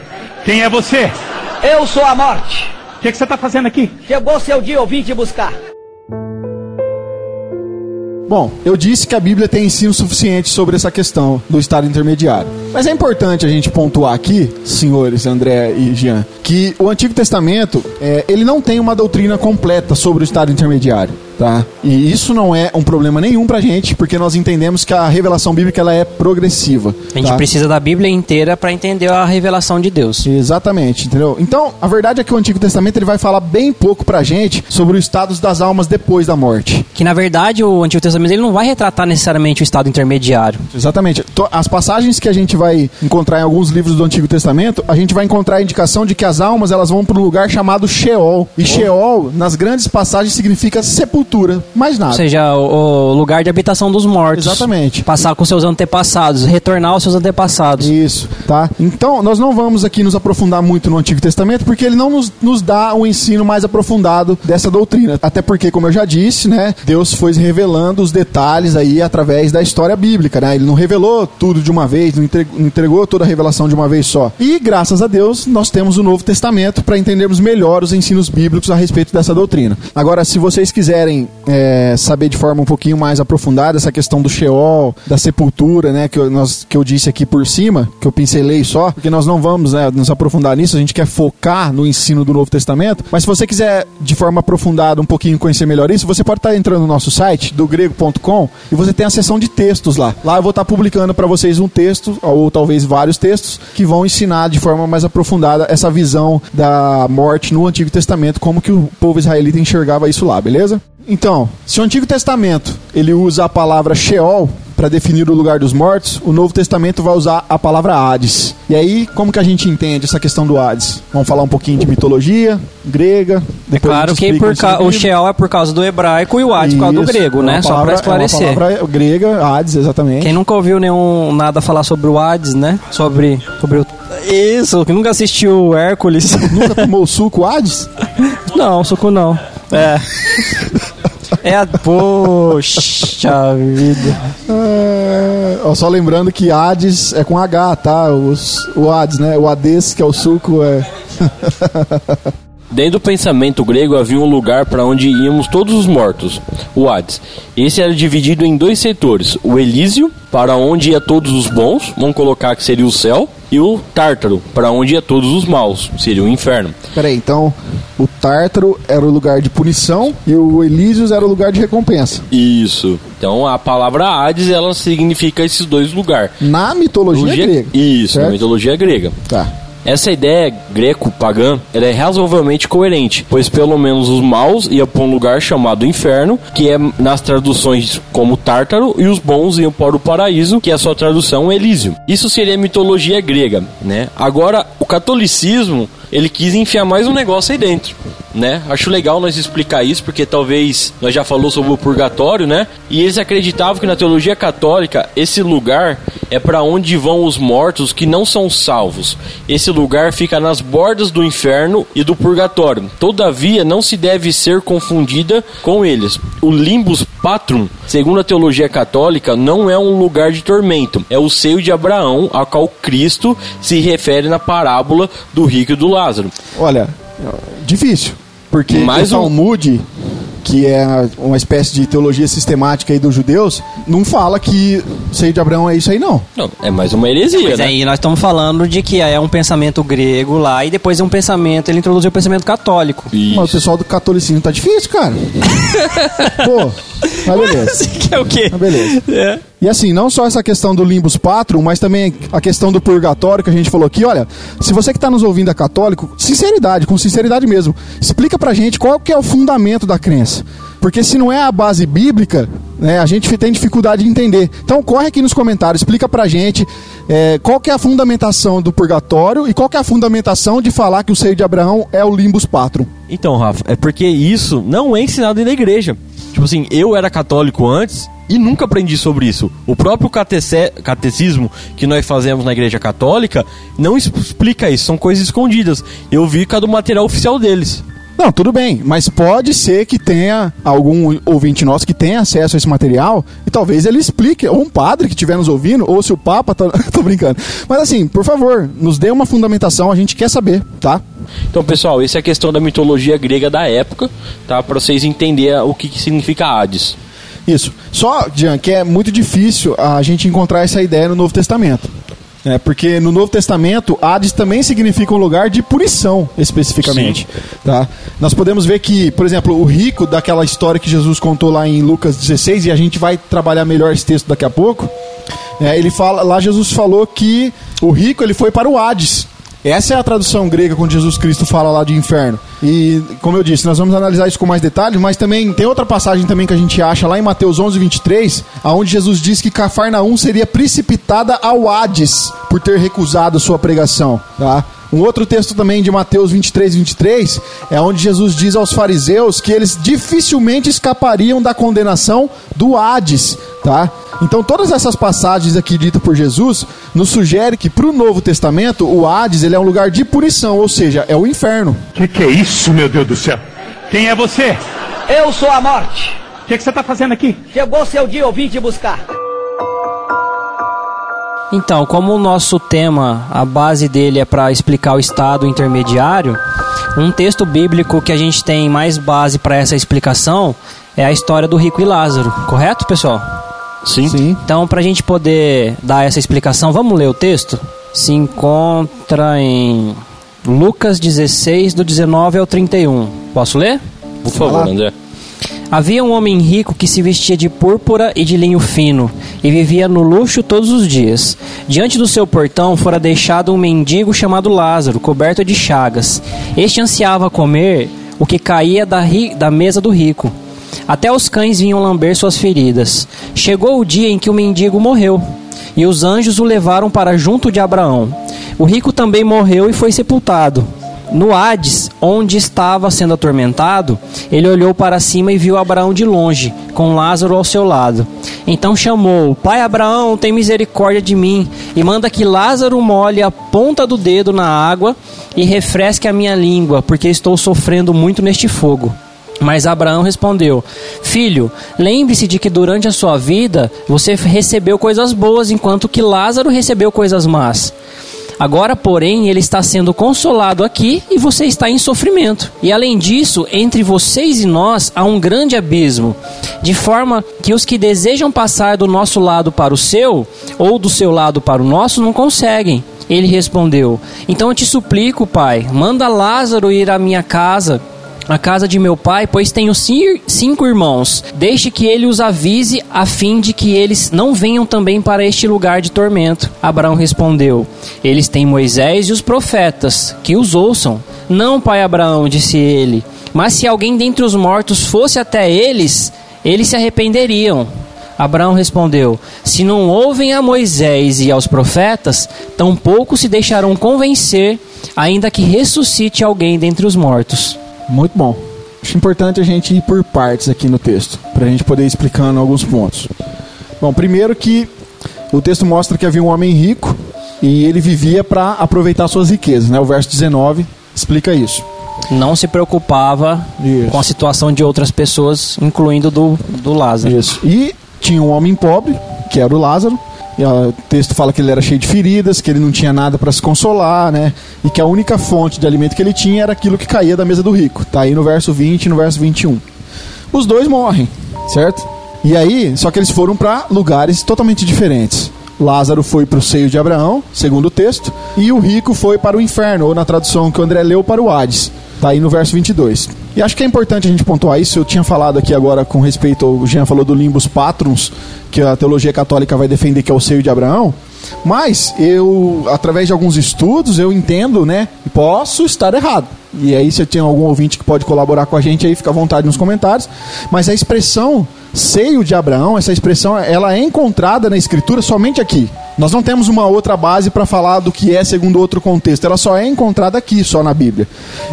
Quem é você? Eu sou a morte. O que, que você tá fazendo aqui? Chegou seu dia, eu vim te buscar. Bom, eu disse que a Bíblia tem ensino suficiente sobre essa questão do estado intermediário. Mas é importante a gente pontuar aqui, senhores André e Jean, que o Antigo Testamento é, ele não tem uma doutrina completa sobre o estado intermediário. Tá? E isso não é um problema nenhum pra gente, porque nós entendemos que a revelação bíblica ela é progressiva. A gente tá? precisa da Bíblia inteira para entender a revelação de Deus. Exatamente, entendeu? Então, a verdade é que o Antigo Testamento ele vai falar bem pouco pra gente sobre o estado das almas depois da morte. Que na verdade o Antigo Testamento ele não vai retratar necessariamente o estado intermediário. Exatamente. As passagens que a gente vai encontrar em alguns livros do Antigo Testamento, a gente vai encontrar a indicação de que as almas elas vão para um lugar chamado Sheol. E Sheol, nas grandes passagens, significa sepultura, mais Ou nada. seja, o, o lugar de habitação dos mortos. Exatamente. Passar com seus antepassados, retornar aos seus antepassados. Isso, tá? Então, nós não vamos aqui nos aprofundar muito no Antigo Testamento, porque ele não nos, nos dá um ensino mais aprofundado dessa doutrina. Até porque, como eu já disse, né, Deus foi revelando os detalhes aí através da história bíblica, né? Ele não revelou tudo de uma vez, não entre- não entregou toda a revelação de uma vez só. E, graças a Deus, nós temos o Novo Testamento para entendermos melhor os ensinos bíblicos a respeito dessa doutrina. Agora, se vocês quiserem é, saber de forma um pouquinho mais aprofundada essa questão do Sheol, da sepultura, né, que eu, nós, que eu disse aqui por cima, que eu pincelei só, porque nós não vamos né, nos aprofundar nisso, a gente quer focar no ensino do Novo Testamento. Mas se você quiser de forma aprofundada um pouquinho conhecer melhor isso, você pode estar entrando no nosso site, do grego.com, e você tem a seção de textos lá. Lá eu vou estar publicando para vocês um texto, ou talvez vários textos, que vão ensinar de forma mais aprofundada essa visão da morte no Antigo Testamento, como que o povo israelita enxergava isso lá, beleza? Então, se o Antigo Testamento ele usa a palavra Sheol para definir o lugar dos mortos, o Novo Testamento vai usar a palavra Hades. E aí, como que a gente entende essa questão do Hades? Vamos falar um pouquinho de mitologia grega. É claro que por ca... o. Sheol é por causa do hebraico e o Hades por causa do Isso, grego, é né? uma Só palavra- para esclarecer. É palavra grega, Hades, exatamente. Quem nunca ouviu nenhum nada falar sobre o Hades, né? Sobre, sobre o... Isso, que nunca assistiu Hércules. Nunca tomou [LAUGHS] suco Hades? não, suco não. É. É a... Poxa vida. É, ó, só lembrando que Hades é com H, tá? Os, o Hades, né? O Hades, que é o suco, é. [LAUGHS] Dentro do pensamento grego havia um lugar para onde íamos todos os mortos, o Hades. Esse era dividido em dois setores: o Elísio, para onde ia todos os bons, vamos colocar que seria o céu, e o Tártaro, para onde ia todos os maus, seria o inferno. Peraí, então o Tártaro era o lugar de punição e o Elísios era o lugar de recompensa. Isso. Então a palavra Hades ela significa esses dois lugares. Na mitologia Mitologia- grega. Isso, na certo? mitologia grega. Tá. Essa ideia greco-pagã ela é razoavelmente coerente, pois pelo menos os maus iam para um lugar chamado inferno, que é nas traduções como Tártaro, e os bons iam para o paraíso, que é a sua tradução Elísio. Isso seria mitologia grega, né? Agora, o catolicismo, ele quis enfiar mais um negócio aí dentro. Né? Acho legal nós explicar isso, porque talvez nós já falou sobre o purgatório, né? E eles acreditavam que na teologia católica esse lugar é para onde vão os mortos que não são salvos. Esse lugar fica nas bordas do inferno e do purgatório. Todavia, não se deve ser confundida com eles. O limbus patrum, segundo a teologia católica, não é um lugar de tormento. É o seio de Abraão, a qual Cristo se refere na parábola do rico e do Lázaro. Olha, difícil. Porque Mais o um- Talmud, que é uma espécie de teologia sistemática aí dos judeus, não fala que o seio de Abraão é isso aí, não. Não, é mais uma heresia, Mas né? aí nós estamos falando de que é um pensamento grego lá e depois é um pensamento, ele introduziu o pensamento católico. Isso. Mas o pessoal do catolicismo tá difícil, cara. [LAUGHS] Pô, mas beleza. que é o quê? Mas beleza. É. E assim, não só essa questão do limbus patrum, mas também a questão do purgatório que a gente falou aqui. Olha, se você que está nos ouvindo é católico, sinceridade, com sinceridade mesmo, explica pra gente qual que é o fundamento da crença. Porque se não é a base bíblica, né? A gente tem dificuldade de entender. Então corre aqui nos comentários, explica pra gente é, qual que é a fundamentação do purgatório e qual que é a fundamentação de falar que o seio de Abraão é o limbus patrum. Então, Rafa, é porque isso não é ensinado na igreja. Tipo assim, eu era católico antes e nunca aprendi sobre isso. O próprio catecismo que nós fazemos na igreja católica não explica isso, são coisas escondidas. Eu vi cada material oficial deles. Não, tudo bem, mas pode ser que tenha algum ouvinte nosso que tenha acesso a esse material e talvez ele explique, ou um padre que estiver nos ouvindo, ou se o Papa, tá, [LAUGHS] tô brincando. Mas assim, por favor, nos dê uma fundamentação, a gente quer saber, tá? Então, pessoal, essa é a questão da mitologia grega da época, tá? Para vocês entenderem o que, que significa Hades. Isso. Só, Jean, que é muito difícil a gente encontrar essa ideia no Novo Testamento. É, porque no Novo Testamento, Hades também significa um lugar de punição, especificamente. Tá? Nós podemos ver que, por exemplo, o rico daquela história que Jesus contou lá em Lucas 16, e a gente vai trabalhar melhor esse texto daqui a pouco. é, ele fala, lá Jesus falou que o rico ele foi para o Hades. Essa é a tradução grega quando Jesus Cristo fala lá de inferno. E, como eu disse, nós vamos analisar isso com mais detalhes, mas também tem outra passagem também que a gente acha lá em Mateus 11, 23, aonde Jesus diz que Cafarnaum seria precipitada ao Hades por ter recusado sua pregação, tá? Um outro texto também de Mateus 23, 23, é onde Jesus diz aos fariseus que eles dificilmente escapariam da condenação do Hades, tá? Então todas essas passagens aqui ditas por Jesus nos sugere que para o Novo Testamento o Hades ele é um lugar de punição, ou seja, é o inferno. Que que é isso, meu Deus do céu? Quem é você? Eu sou a morte. O que, que você tá fazendo aqui? Chegou seu dia, eu vim te buscar. Então, como o nosso tema, a base dele é para explicar o estado intermediário, um texto bíblico que a gente tem mais base para essa explicação é a história do rico e Lázaro, correto, pessoal? Sim? Sim. Então, para a gente poder dar essa explicação, vamos ler o texto? Se encontra em Lucas 16, do 19 ao 31. Posso ler? Por favor, André. Havia um homem rico que se vestia de púrpura e de linho fino e vivia no luxo todos os dias. Diante do seu portão fora deixado um mendigo chamado Lázaro, coberto de chagas. Este ansiava comer o que caía da, ri- da mesa do rico. Até os cães vinham lamber suas feridas. Chegou o dia em que o mendigo morreu, e os anjos o levaram para junto de Abraão. O rico também morreu e foi sepultado. No Hades, onde estava sendo atormentado, ele olhou para cima e viu Abraão de longe, com Lázaro ao seu lado. Então chamou: Pai Abraão, tem misericórdia de mim, e manda que Lázaro molhe a ponta do dedo na água e refresque a minha língua, porque estou sofrendo muito neste fogo. Mas Abraão respondeu: Filho, lembre-se de que durante a sua vida você recebeu coisas boas, enquanto que Lázaro recebeu coisas más. Agora, porém, ele está sendo consolado aqui e você está em sofrimento. E além disso, entre vocês e nós há um grande abismo, de forma que os que desejam passar do nosso lado para o seu, ou do seu lado para o nosso, não conseguem. Ele respondeu: Então eu te suplico, pai, manda Lázaro ir à minha casa a casa de meu pai, pois tenho ci- cinco irmãos. Deixe que ele os avise, a fim de que eles não venham também para este lugar de tormento. Abraão respondeu: Eles têm Moisés e os profetas, que os ouçam. Não, pai Abraão, disse ele, mas se alguém dentre os mortos fosse até eles, eles se arrependeriam. Abraão respondeu: Se não ouvem a Moisés e aos profetas, tampouco se deixarão convencer, ainda que ressuscite alguém dentre os mortos. Muito bom. Acho importante a gente ir por partes aqui no texto, para a gente poder ir explicando alguns pontos. Bom, primeiro que o texto mostra que havia um homem rico e ele vivia para aproveitar suas riquezas, né? O verso 19 explica isso. Não se preocupava Isso. com a situação de outras pessoas, incluindo do, do Lázaro. Isso. E tinha um homem pobre, que era o Lázaro. O texto fala que ele era cheio de feridas, que ele não tinha nada para se consolar, né? E que a única fonte de alimento que ele tinha era aquilo que caía da mesa do rico. Tá aí no verso 20 e no verso 21. Os dois morrem, certo? E aí, só que eles foram para lugares totalmente diferentes. Lázaro foi para o seio de Abraão, segundo o texto, e o rico foi para o inferno, ou na tradução que o André leu, para o Hades. Tá aí no verso 22. E acho que é importante a gente pontuar isso. Eu tinha falado aqui agora com respeito. O Jean falou do limbus patrums, que a teologia católica vai defender que é o seio de Abraão. Mas eu, através de alguns estudos, eu entendo, né? Posso estar errado. E aí, se tem algum ouvinte que pode colaborar com a gente, aí fica à vontade nos comentários. Mas a expressão seio de Abraão, essa expressão, ela é encontrada na escritura somente aqui. Nós não temos uma outra base para falar do que é segundo outro contexto. Ela só é encontrada aqui, só na Bíblia.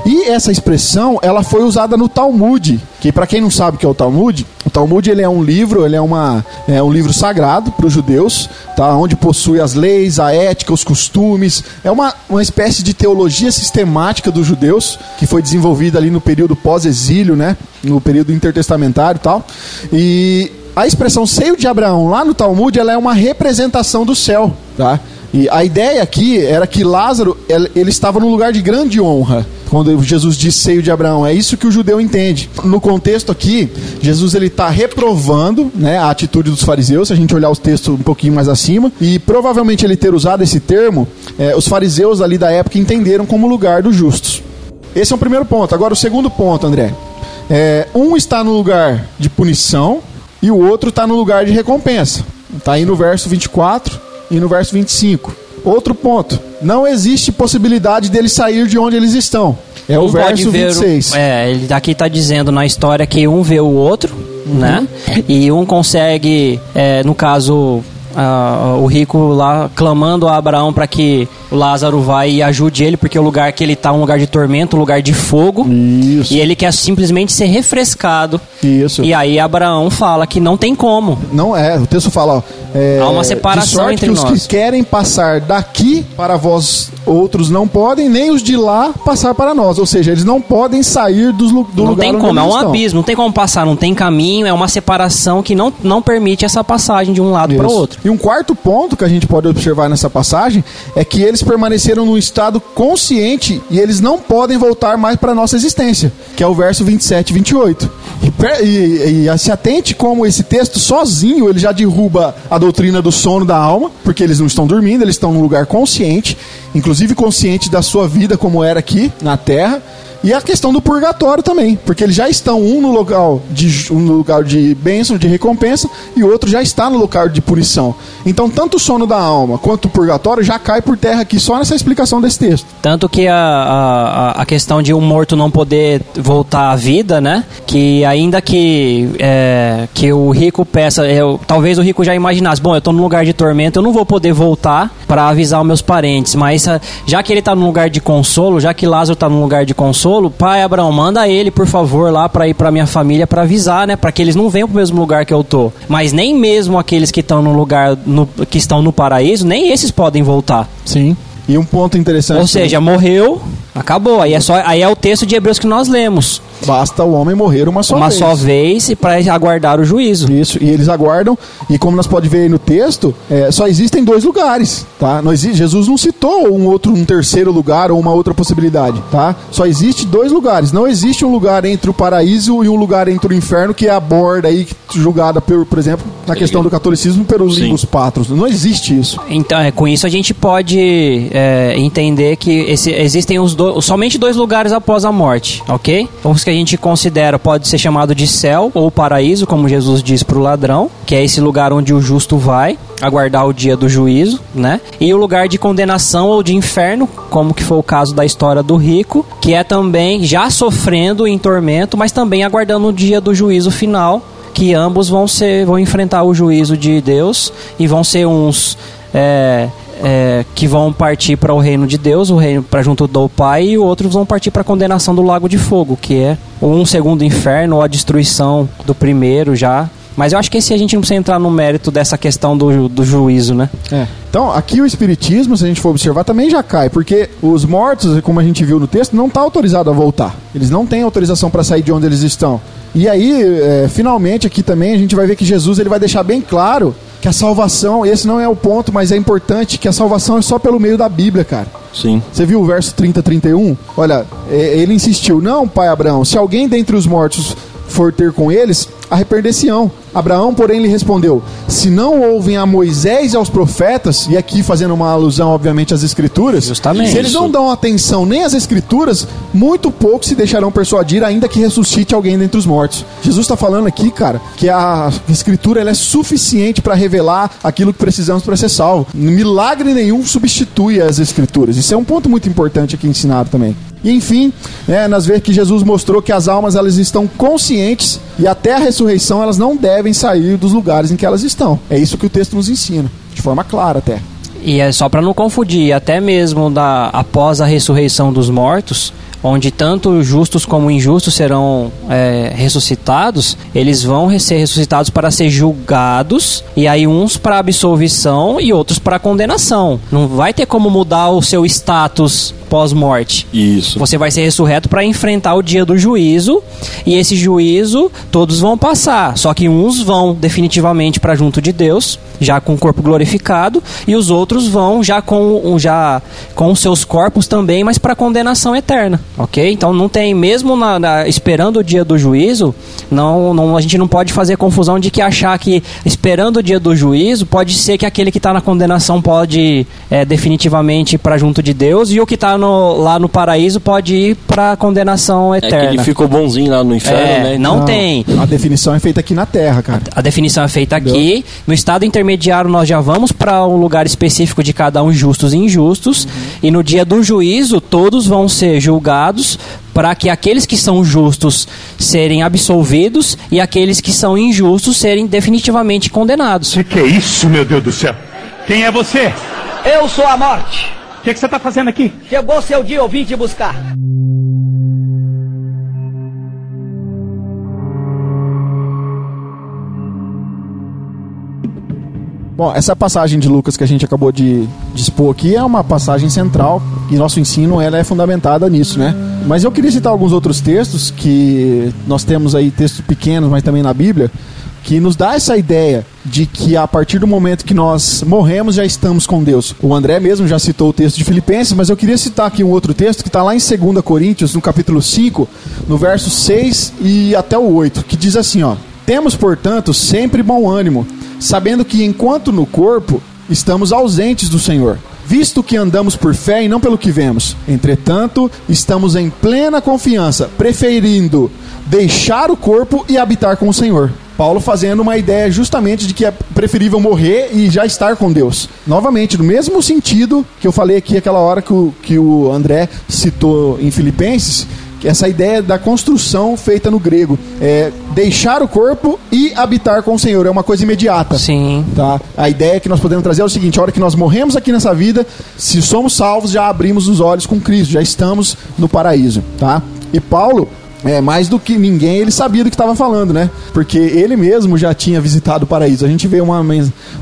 E essa expressão, ela foi usada no Talmud, que para quem não sabe o que é o Talmud, o Talmud ele é um livro, ele é, uma, é um livro sagrado para os judeus, tá? onde possui as leis, a ética, os costumes. É uma, uma espécie de teologia sistemática dos judeus, que foi desenvolvida ali no período pós-exílio, né? no período intertestamentário e tal. E a expressão seio de Abraão lá no Talmud ela é uma representação do céu, tá? E a ideia aqui era que Lázaro ele, estava num lugar de grande honra. Quando Jesus diz seio de Abraão, é isso que o judeu entende. No contexto aqui, Jesus ele está reprovando né, a atitude dos fariseus, se a gente olhar os textos um pouquinho mais acima, e provavelmente ele ter usado esse termo, é, os fariseus ali da época entenderam como lugar dos justos. Esse é o primeiro ponto. Agora, o segundo ponto, André. É, um está no lugar de punição e o outro está no lugar de recompensa. Está aí no verso 24 e no verso 25. Outro ponto: não existe possibilidade deles sair de onde eles estão. É o Um pode verso ver o- 26. é, ele aqui está dizendo na história que um vê o outro, né? E um consegue, é, no caso, ah, o rico lá clamando a Abraão para que o Lázaro vá e ajude ele, porque o lugar que ele está é um lugar de tormento, um lugar de fogo. Isso. E ele quer simplesmente ser refrescado. Isso. E aí Abraão fala que não tem como. Não é, o texto fala, ó, é, Há uma separação entre que os nós. que querem passar daqui para vós outros não podem, nem os de lá passar para nós. Ou seja, eles não podem sair dos, do não lugar tem onde como, é eles um estão. abismo, não tem como passar, não tem caminho, é uma separação que não, não permite essa passagem de um lado para o outro. E um quarto ponto que a gente pode observar nessa passagem é que eles permaneceram num estado consciente e eles não podem voltar mais para a nossa existência, que é o verso 27 e 28. E, e, e se atente como esse texto sozinho ele já derruba a doutrina do sono da alma, porque eles não estão dormindo, eles estão num lugar consciente, inclusive consciente da sua vida como era aqui na terra. E a questão do purgatório também, porque eles já estão um no local de um no lugar de bênção, de recompensa, e o outro já está no lugar de punição. Então, tanto o sono da alma quanto o purgatório já cai por terra aqui só nessa explicação desse texto. Tanto que a, a, a questão de um morto não poder voltar à vida, né? Que ainda que, é, que o rico peça, eu, talvez o rico já imaginasse, bom, eu estou num lugar de tormento, eu não vou poder voltar para avisar os meus parentes, mas ah, já que ele está num lugar de consolo, já que Lázaro está num lugar de consolo, pai Abraão, manda ele, por favor, lá para ir para minha família para avisar, né? Para que eles não venham para o mesmo lugar que eu tô. Mas nem mesmo aqueles que estão no lugar no, que estão no paraíso, nem esses podem voltar. Sim. E um ponto interessante. Ou seja, morreu, acabou. Aí é só, aí é o texto de Hebreus que nós lemos. basta o homem morrer uma só uma vez. só vez e para aguardar o juízo. Isso, e eles aguardam, e como nós podemos ver aí no texto, é, só existem dois lugares, tá? Não existe, Jesus não citou um outro, um terceiro lugar ou uma outra possibilidade, tá? Só existe dois lugares, não existe um lugar entre o paraíso e um lugar entre o inferno que é a borda aí, julgada, por, por exemplo, na questão do catolicismo pelos Sim. patros, não existe isso. Então, é, com isso a gente pode é, entender que esse- existem os do- somente dois lugares após a morte, ok? Então, Os que a gente considera pode ser chamado de céu ou paraíso, como Jesus diz para o ladrão, que é esse lugar onde o justo vai aguardar o dia do juízo, né? E o lugar de condenação ou de inferno, como que foi o caso da história do rico, que é também já sofrendo em tormento, mas também aguardando o dia do juízo final, que ambos vão ser vão enfrentar o juízo de Deus e vão ser uns é, é, que vão partir para o reino de Deus, o reino para junto do Pai, e outros vão partir para a condenação do lago de fogo, que é um segundo inferno ou a destruição do primeiro já. Mas eu acho que esse a gente não precisa entrar no mérito dessa questão do, do juízo, né? Então, aqui o espiritismo, se a gente for observar, também já cai, porque os mortos, como a gente viu no texto, não está autorizado a voltar. Eles não têm autorização para sair de onde eles estão. E aí, é, finalmente, aqui também a gente vai ver que Jesus ele vai deixar bem claro que a salvação, esse não é o ponto, mas é importante que a salvação é só pelo meio da Bíblia, cara. Sim. Você viu o verso 30, 31? Olha, é, ele insistiu: Não, pai Abraão, se alguém dentre os mortos for ter com eles, arrepender-se-ão. Abraão, porém, lhe respondeu: Se não ouvem a Moisés e aos profetas, e aqui fazendo uma alusão, obviamente, às Escrituras, Justamente. se eles não dão atenção nem às Escrituras, muito pouco se deixarão persuadir, ainda que ressuscite alguém dentre os mortos. Jesus está falando aqui, cara, que a Escritura é suficiente para revelar aquilo que precisamos para ser salvo. Milagre nenhum substitui as Escrituras. Isso é um ponto muito importante aqui ensinado também. E enfim, né, nós vemos que Jesus mostrou que as almas elas estão conscientes e até a ressurreição elas não devem sair dos lugares em que elas estão. É isso que o texto nos ensina, de forma clara até. E é só para não confundir, até mesmo da, após a ressurreição dos mortos, onde tanto justos como injustos serão é, ressuscitados, eles vão ser ressuscitados para ser julgados, e aí uns para absolvição e outros para condenação. Não vai ter como mudar o seu status pós-morte. Isso. Você vai ser ressurreto para enfrentar o dia do juízo, e esse juízo todos vão passar, só que uns vão definitivamente para junto de Deus, já com o corpo glorificado, e os outros vão já com já com os seus corpos também, mas para condenação eterna, ok? Então não tem mesmo na, na- esperando o dia do juízo, não, não a gente não pode fazer confusão de que achar que esperando o dia do juízo pode ser que aquele que está na condenação pode é, definitivamente para junto de Deus e o que está lá no paraíso pode ir para condenação É que eterna. ele ficou bonzinho lá no inferno, É, né? não tem. A definição é feita aqui na Terra, cara. A definição é feita aqui. No estado intermediário, nós já vamos para um lugar específico de cada um, justos e injustos. E no dia do juízo, todos vão ser julgados para que aqueles que são justos serem absolvidos e aqueles que são injustos serem definitivamente condenados. Que que é isso, meu Deus do céu? Quem é você? Eu sou a morte. O que, que você está fazendo aqui? Chegou seu dia, eu vim te buscar. Bom, essa passagem de Lucas que a gente acabou de, de expor aqui é uma passagem central e nosso ensino ela é fundamentada nisso, né? Mas eu queria citar alguns outros textos que nós temos aí textos pequenos, mas também na Bíblia, que nos dá essa ideia de que a partir do momento que nós morremos já estamos com Deus. O André mesmo já citou o texto de Filipenses, mas eu queria citar aqui um outro texto que está lá em 2 Coríntios, no capítulo 5, no verso 6 e até o 8, que diz assim, ó: Temos, portanto, sempre bom ânimo, sabendo que enquanto no corpo estamos ausentes do Senhor, visto que andamos por fé e não pelo que vemos. Entretanto, estamos em plena confiança, preferindo deixar o corpo e habitar com o Senhor. Paulo fazendo uma ideia justamente de que é preferível morrer e já estar com Deus. Novamente, no mesmo sentido que eu falei aqui aquela hora que o, que o André citou em Filipenses, essa ideia da construção feita no grego é deixar o corpo e habitar com o Senhor é uma coisa imediata. Sim. Tá? A ideia que nós podemos trazer é o seguinte: a hora que nós morremos aqui nessa vida, se somos salvos, já abrimos os olhos com Cristo, já estamos no paraíso. Tá? E Paulo. É, mais do que ninguém, ele sabia do que estava falando, né? Porque ele mesmo já tinha visitado o paraíso. A gente vê uma,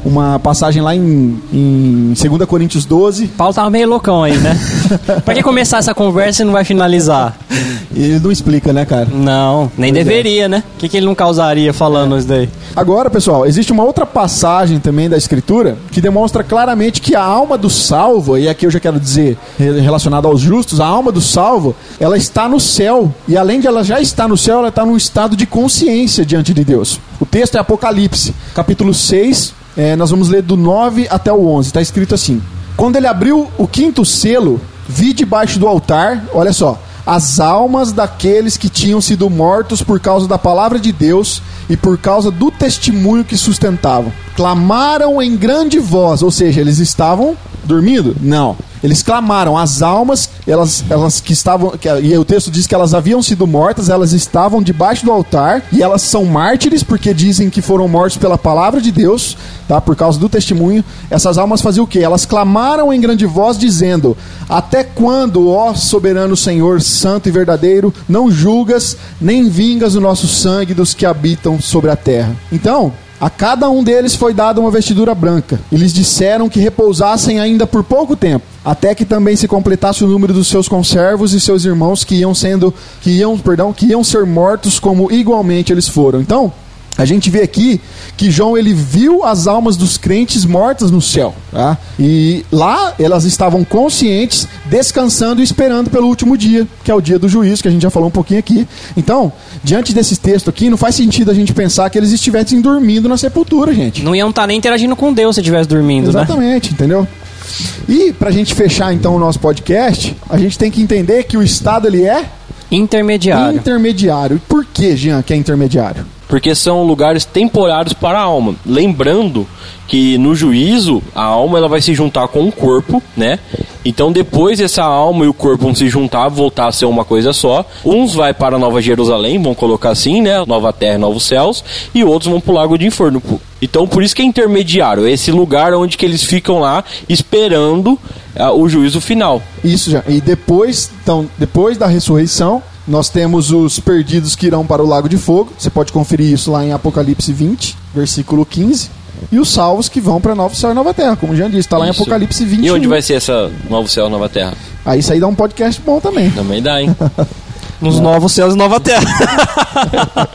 uma passagem lá em, em 2 Coríntios 12, Paulo tava meio loucão aí, né? [LAUGHS] pra que começar essa conversa e não vai finalizar? ele não explica, né, cara? Não, nem Pois é. deveria, né? O que, que ele não causaria falando isso daí? Agora, pessoal, existe uma outra passagem também da Escritura que demonstra claramente que a alma do salvo, e aqui eu já quero dizer re- relacionado aos justos, a alma do salvo, ela está no céu. E além de ela já estar no céu, ela está num estado de consciência diante de Deus. O texto é Apocalipse, capítulo 6, eh, nós vamos ler do 9 até o 11. Está escrito assim: Quando ele abriu o quinto selo, vi debaixo do altar, olha só, as almas daqueles que tinham sido mortos por causa da palavra de Deus e por causa do testemunho que sustentavam. Clamaram em grande voz, ou seja, eles estavam dormindo? Não. Eles clamaram, as almas, elas, elas que estavam, que, e o texto diz que elas haviam sido mortas, elas estavam debaixo do altar e elas são mártires porque dizem que foram mortos pela palavra de Deus, tá? Por causa do testemunho. Essas almas faziam o quê? Elas clamaram em grande voz dizendo: Até quando, ó soberano Senhor, santo e verdadeiro, não julgas nem vingas o nosso sangue dos que habitam sobre a terra? Então, a cada um deles foi dada uma vestidura branca. E lhes disseram que repousassem ainda por pouco tempo, até que também se completasse o número dos seus conservos e seus irmãos que iam sendo, que iam, perdão, que iam ser mortos como igualmente eles foram. Então, a gente vê aqui que João ele viu as almas dos crentes mortas no céu, tá? E lá elas estavam conscientes, descansando e esperando pelo último dia, que é o dia do juízo, que a gente já falou um pouquinho aqui. Então, diante desse texto aqui, não faz sentido a gente pensar que eles estivessem dormindo na sepultura, gente. Não iam estar nem interagindo com Deus se estivesse dormindo, né? Exatamente, entendeu? E pra gente fechar então o nosso podcast, a gente tem que entender que o estado ele é Intermediário. intermediário. E por que, Jean, que é intermediário? Porque são lugares temporários para a alma. Lembrando que no juízo a alma ela vai se juntar com o corpo, né? Então depois essa alma e o corpo vão se juntar, voltar a ser uma coisa só. Uns vai para Nova Jerusalém, vão colocar assim, né? Nova Terra, Novos Céus, e outros vão para o Lago de Inferno. Então por isso que é intermediário, é esse lugar onde que eles ficam lá esperando ah, o juízo final. Isso já. E depois, então, depois da ressurreição, nós temos os perdidos que irão para o lago de fogo. Você pode conferir isso lá em Apocalipse 20, versículo 15. E os salvos que vão para Novo Céu e Nova Terra, como o Jean disse, está lá em Apocalipse 21. E onde vai ser essa Novo Céu, Nova Terra? Aí isso aí dá um podcast bom também. Também dá, hein? [LAUGHS] Nos novos céus e nova terra. [LAUGHS]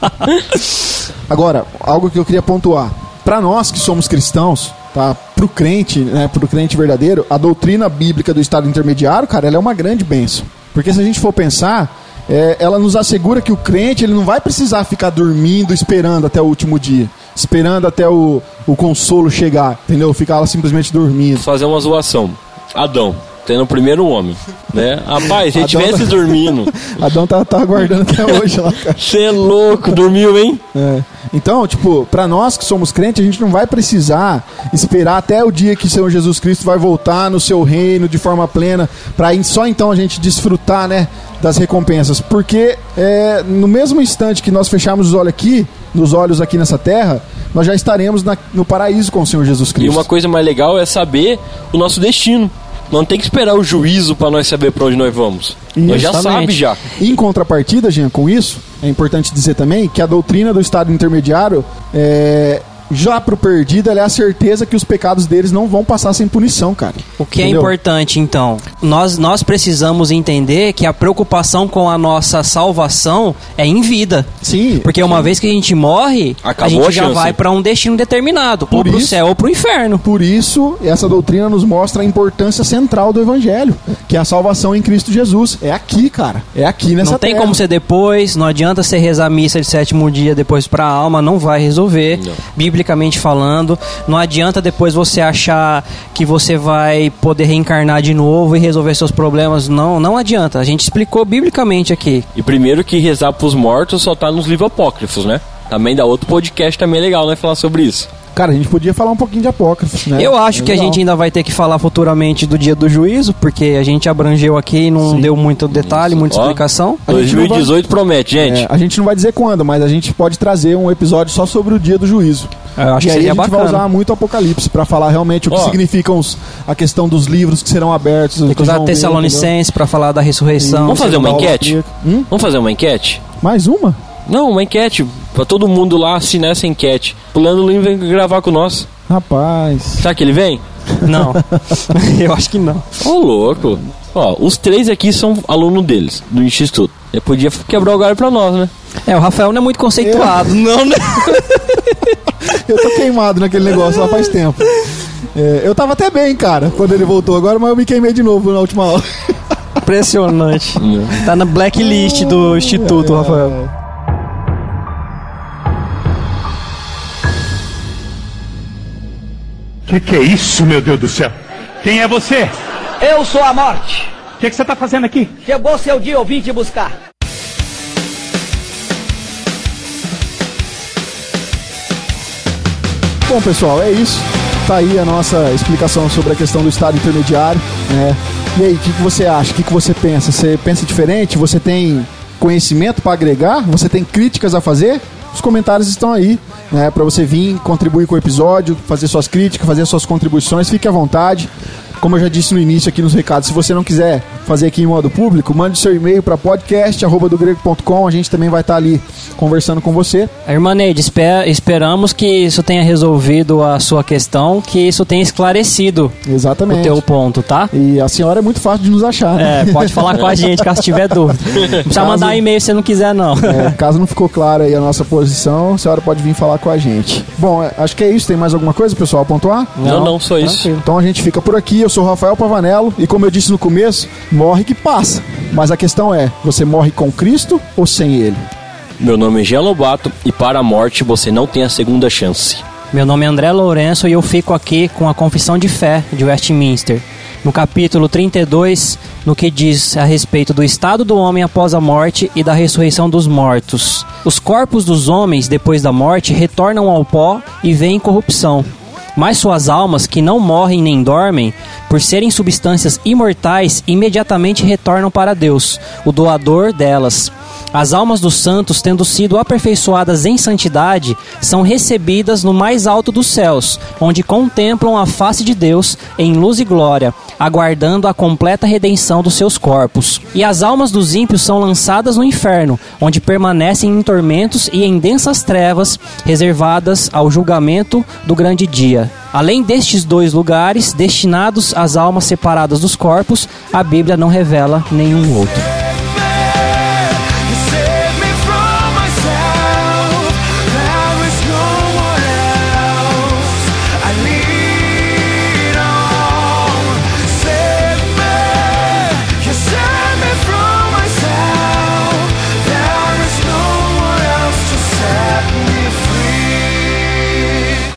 Agora, algo que eu queria pontuar. Para nós que somos cristãos, tá? Pro crente, né, pro crente verdadeiro, a doutrina bíblica do estado intermediário, cara, ela é uma grande bênção. Porque se a gente for pensar, é, ela nos assegura que o crente ele não vai precisar ficar dormindo esperando até o último dia, esperando até o, o consolo chegar, entendeu? Ficar lá simplesmente dormindo. Fazer uma zoação. Adão, tendo o primeiro homem, né? Rapaz, se ele Adão estivesse tá- dormindo, Adão tá, tá aguardando até hoje lá, cara. você é louco, dormiu, hein? É. Então, tipo, pra nós que somos crentes, a gente não vai precisar esperar até o dia que o Senhor Jesus Cristo vai voltar no seu reino de forma plena, aí só então a gente desfrutar, né, das recompensas. Porque é, no mesmo instante que nós fecharmos os olhos aqui, nos olhos aqui nessa terra, nós já estaremos na- no paraíso com o Senhor Jesus E Cristo. uma coisa mais legal é saber o nosso destino. Não tem que esperar o juízo para nós saber para onde nós vamos. Nós já sabe já. Em contrapartida, Jean, com isso, é importante dizer também que a doutrina do estado intermediário é. Já pro perdido, ela é a certeza que os pecados deles não vão passar sem punição, cara. O que é Entendeu? importante, então? Nós, nós precisamos entender que a preocupação com a nossa salvação é em vida. Sim. Porque uma vez que a gente morre, Acabou a gente a já vai para um destino determinado, ou Por pro isso- céu ou pro inferno. Por isso, essa doutrina nos mostra a importância central do evangelho, que é a salvação em Cristo Jesus. É aqui, cara. É aqui nessa não tem terra. como ser depois, não adianta você rezar a missa de sétimo dia depois pra alma, não vai resolver, Não. Biblicamente falando. Não adianta depois você achar que você vai poder reencarnar de novo e resolver seus problemas. Não, não adianta. A gente explicou biblicamente aqui. E primeiro que rezar pros mortos só tá nos livros apócrifos, né? Também dá outro podcast também legal, né? Falar sobre isso. Cara, a gente podia falar um pouquinho de apócrifos, né? Eu acho É que a legal. gente ainda vai ter que falar futuramente do dia do juízo, porque a gente abrangeu aqui e não deu muito detalhe, muita Ó, explicação. A gente não vai- 2018 promete, gente. É, a gente não vai dizer quando, mas a gente pode trazer um episódio só sobre o dia do juízo. Eu acho e que aí seria a gente vai bacana. usar muito Apocalipse pra falar realmente o que Ó. significam os- a questão dos livros que serão abertos. Tem que usar Tessalonicenses pra falar da ressurreição. Vamos fazer uma enquete? Hum? Vamos fazer uma enquete? Mais uma? Não, uma enquete. Pra todo mundo lá assinar essa enquete. Pulando o vem gravar com nós. Rapaz. Será que ele vem? Não. [LAUGHS] Eu acho que não. Ô, louco. Ó, os três aqui são alunos deles, do Instituto. Ele podia quebrar o galho pra nós, né? É, o Rafael não é muito conceituado. Não, né? [LAUGHS] Eu tô queimado naquele negócio lá faz tempo. É, eu tava até bem, cara, quando ele voltou agora, mas eu me queimei de novo na última aula. Impressionante. Tá na blacklist do instituto, Rafael. Que que é isso, meu Deus do céu? Quem é você? Eu sou a morte. O que, que você tá fazendo aqui? Chegou seu dia, eu vim te buscar. Bom, pessoal, é isso. Tá aí a nossa explicação sobre a questão do estado intermediário, né? E aí, o que, que você acha? O que, que você pensa? Você pensa diferente? Você tem conhecimento para agregar? Você tem críticas a fazer? Os comentários estão aí, né? Para você vir contribuir com o episódio, fazer suas críticas, fazer suas contribuições, fique à vontade. Como eu já disse no início aqui nos recados, se você não quiser fazer aqui em modo público, mande seu e-mail para podcast@dogrego.com. A gente também vai estar ali conversando com você. Irmã Neide, espe- esperamos que isso tenha resolvido a sua questão, que isso tenha esclarecido o Exatamente. teu ponto, tá? E a senhora é muito fácil de nos achar, né? É, pode falar com a [LAUGHS] gente caso tiver dúvida. Não precisa Caso- mandar e-mail se você não quiser, não. É, [LAUGHS] caso não ficou clara aí a nossa posição, a senhora pode vir falar com a gente. Bom, é, acho que é isso. Tem mais alguma coisa, pessoal, a pontuar? Não, não, só isso. tranquilo. Então a gente fica por aqui. Eu sou Rafael Pavanello e como eu disse no começo, morre que passa. Mas a questão é, você morre com Cristo ou sem Ele? Meu nome é Jean Lobato e para a morte você não tem a segunda chance. Meu nome é André Lourenço e eu fico aqui com a Confissão de Fé de Westminster. no capítulo 32, no que diz a respeito do estado do homem após a morte e da ressurreição dos mortos. Os corpos dos homens, depois da morte, retornam ao pó e vêm corrupção. Mas suas almas, que não morrem nem dormem, por serem substâncias imortais, imediatamente retornam para Deus, o doador delas. As almas dos santos, tendo sido aperfeiçoadas em santidade, são recebidas no mais alto dos céus, onde contemplam a face de Deus em luz e glória, aguardando a completa redenção dos seus corpos. E as almas dos ímpios são lançadas no inferno, onde permanecem em tormentos e em densas trevas, reservadas ao julgamento do grande dia. Além destes dois lugares, destinados às almas separadas dos corpos, a Bíblia não revela nenhum outro.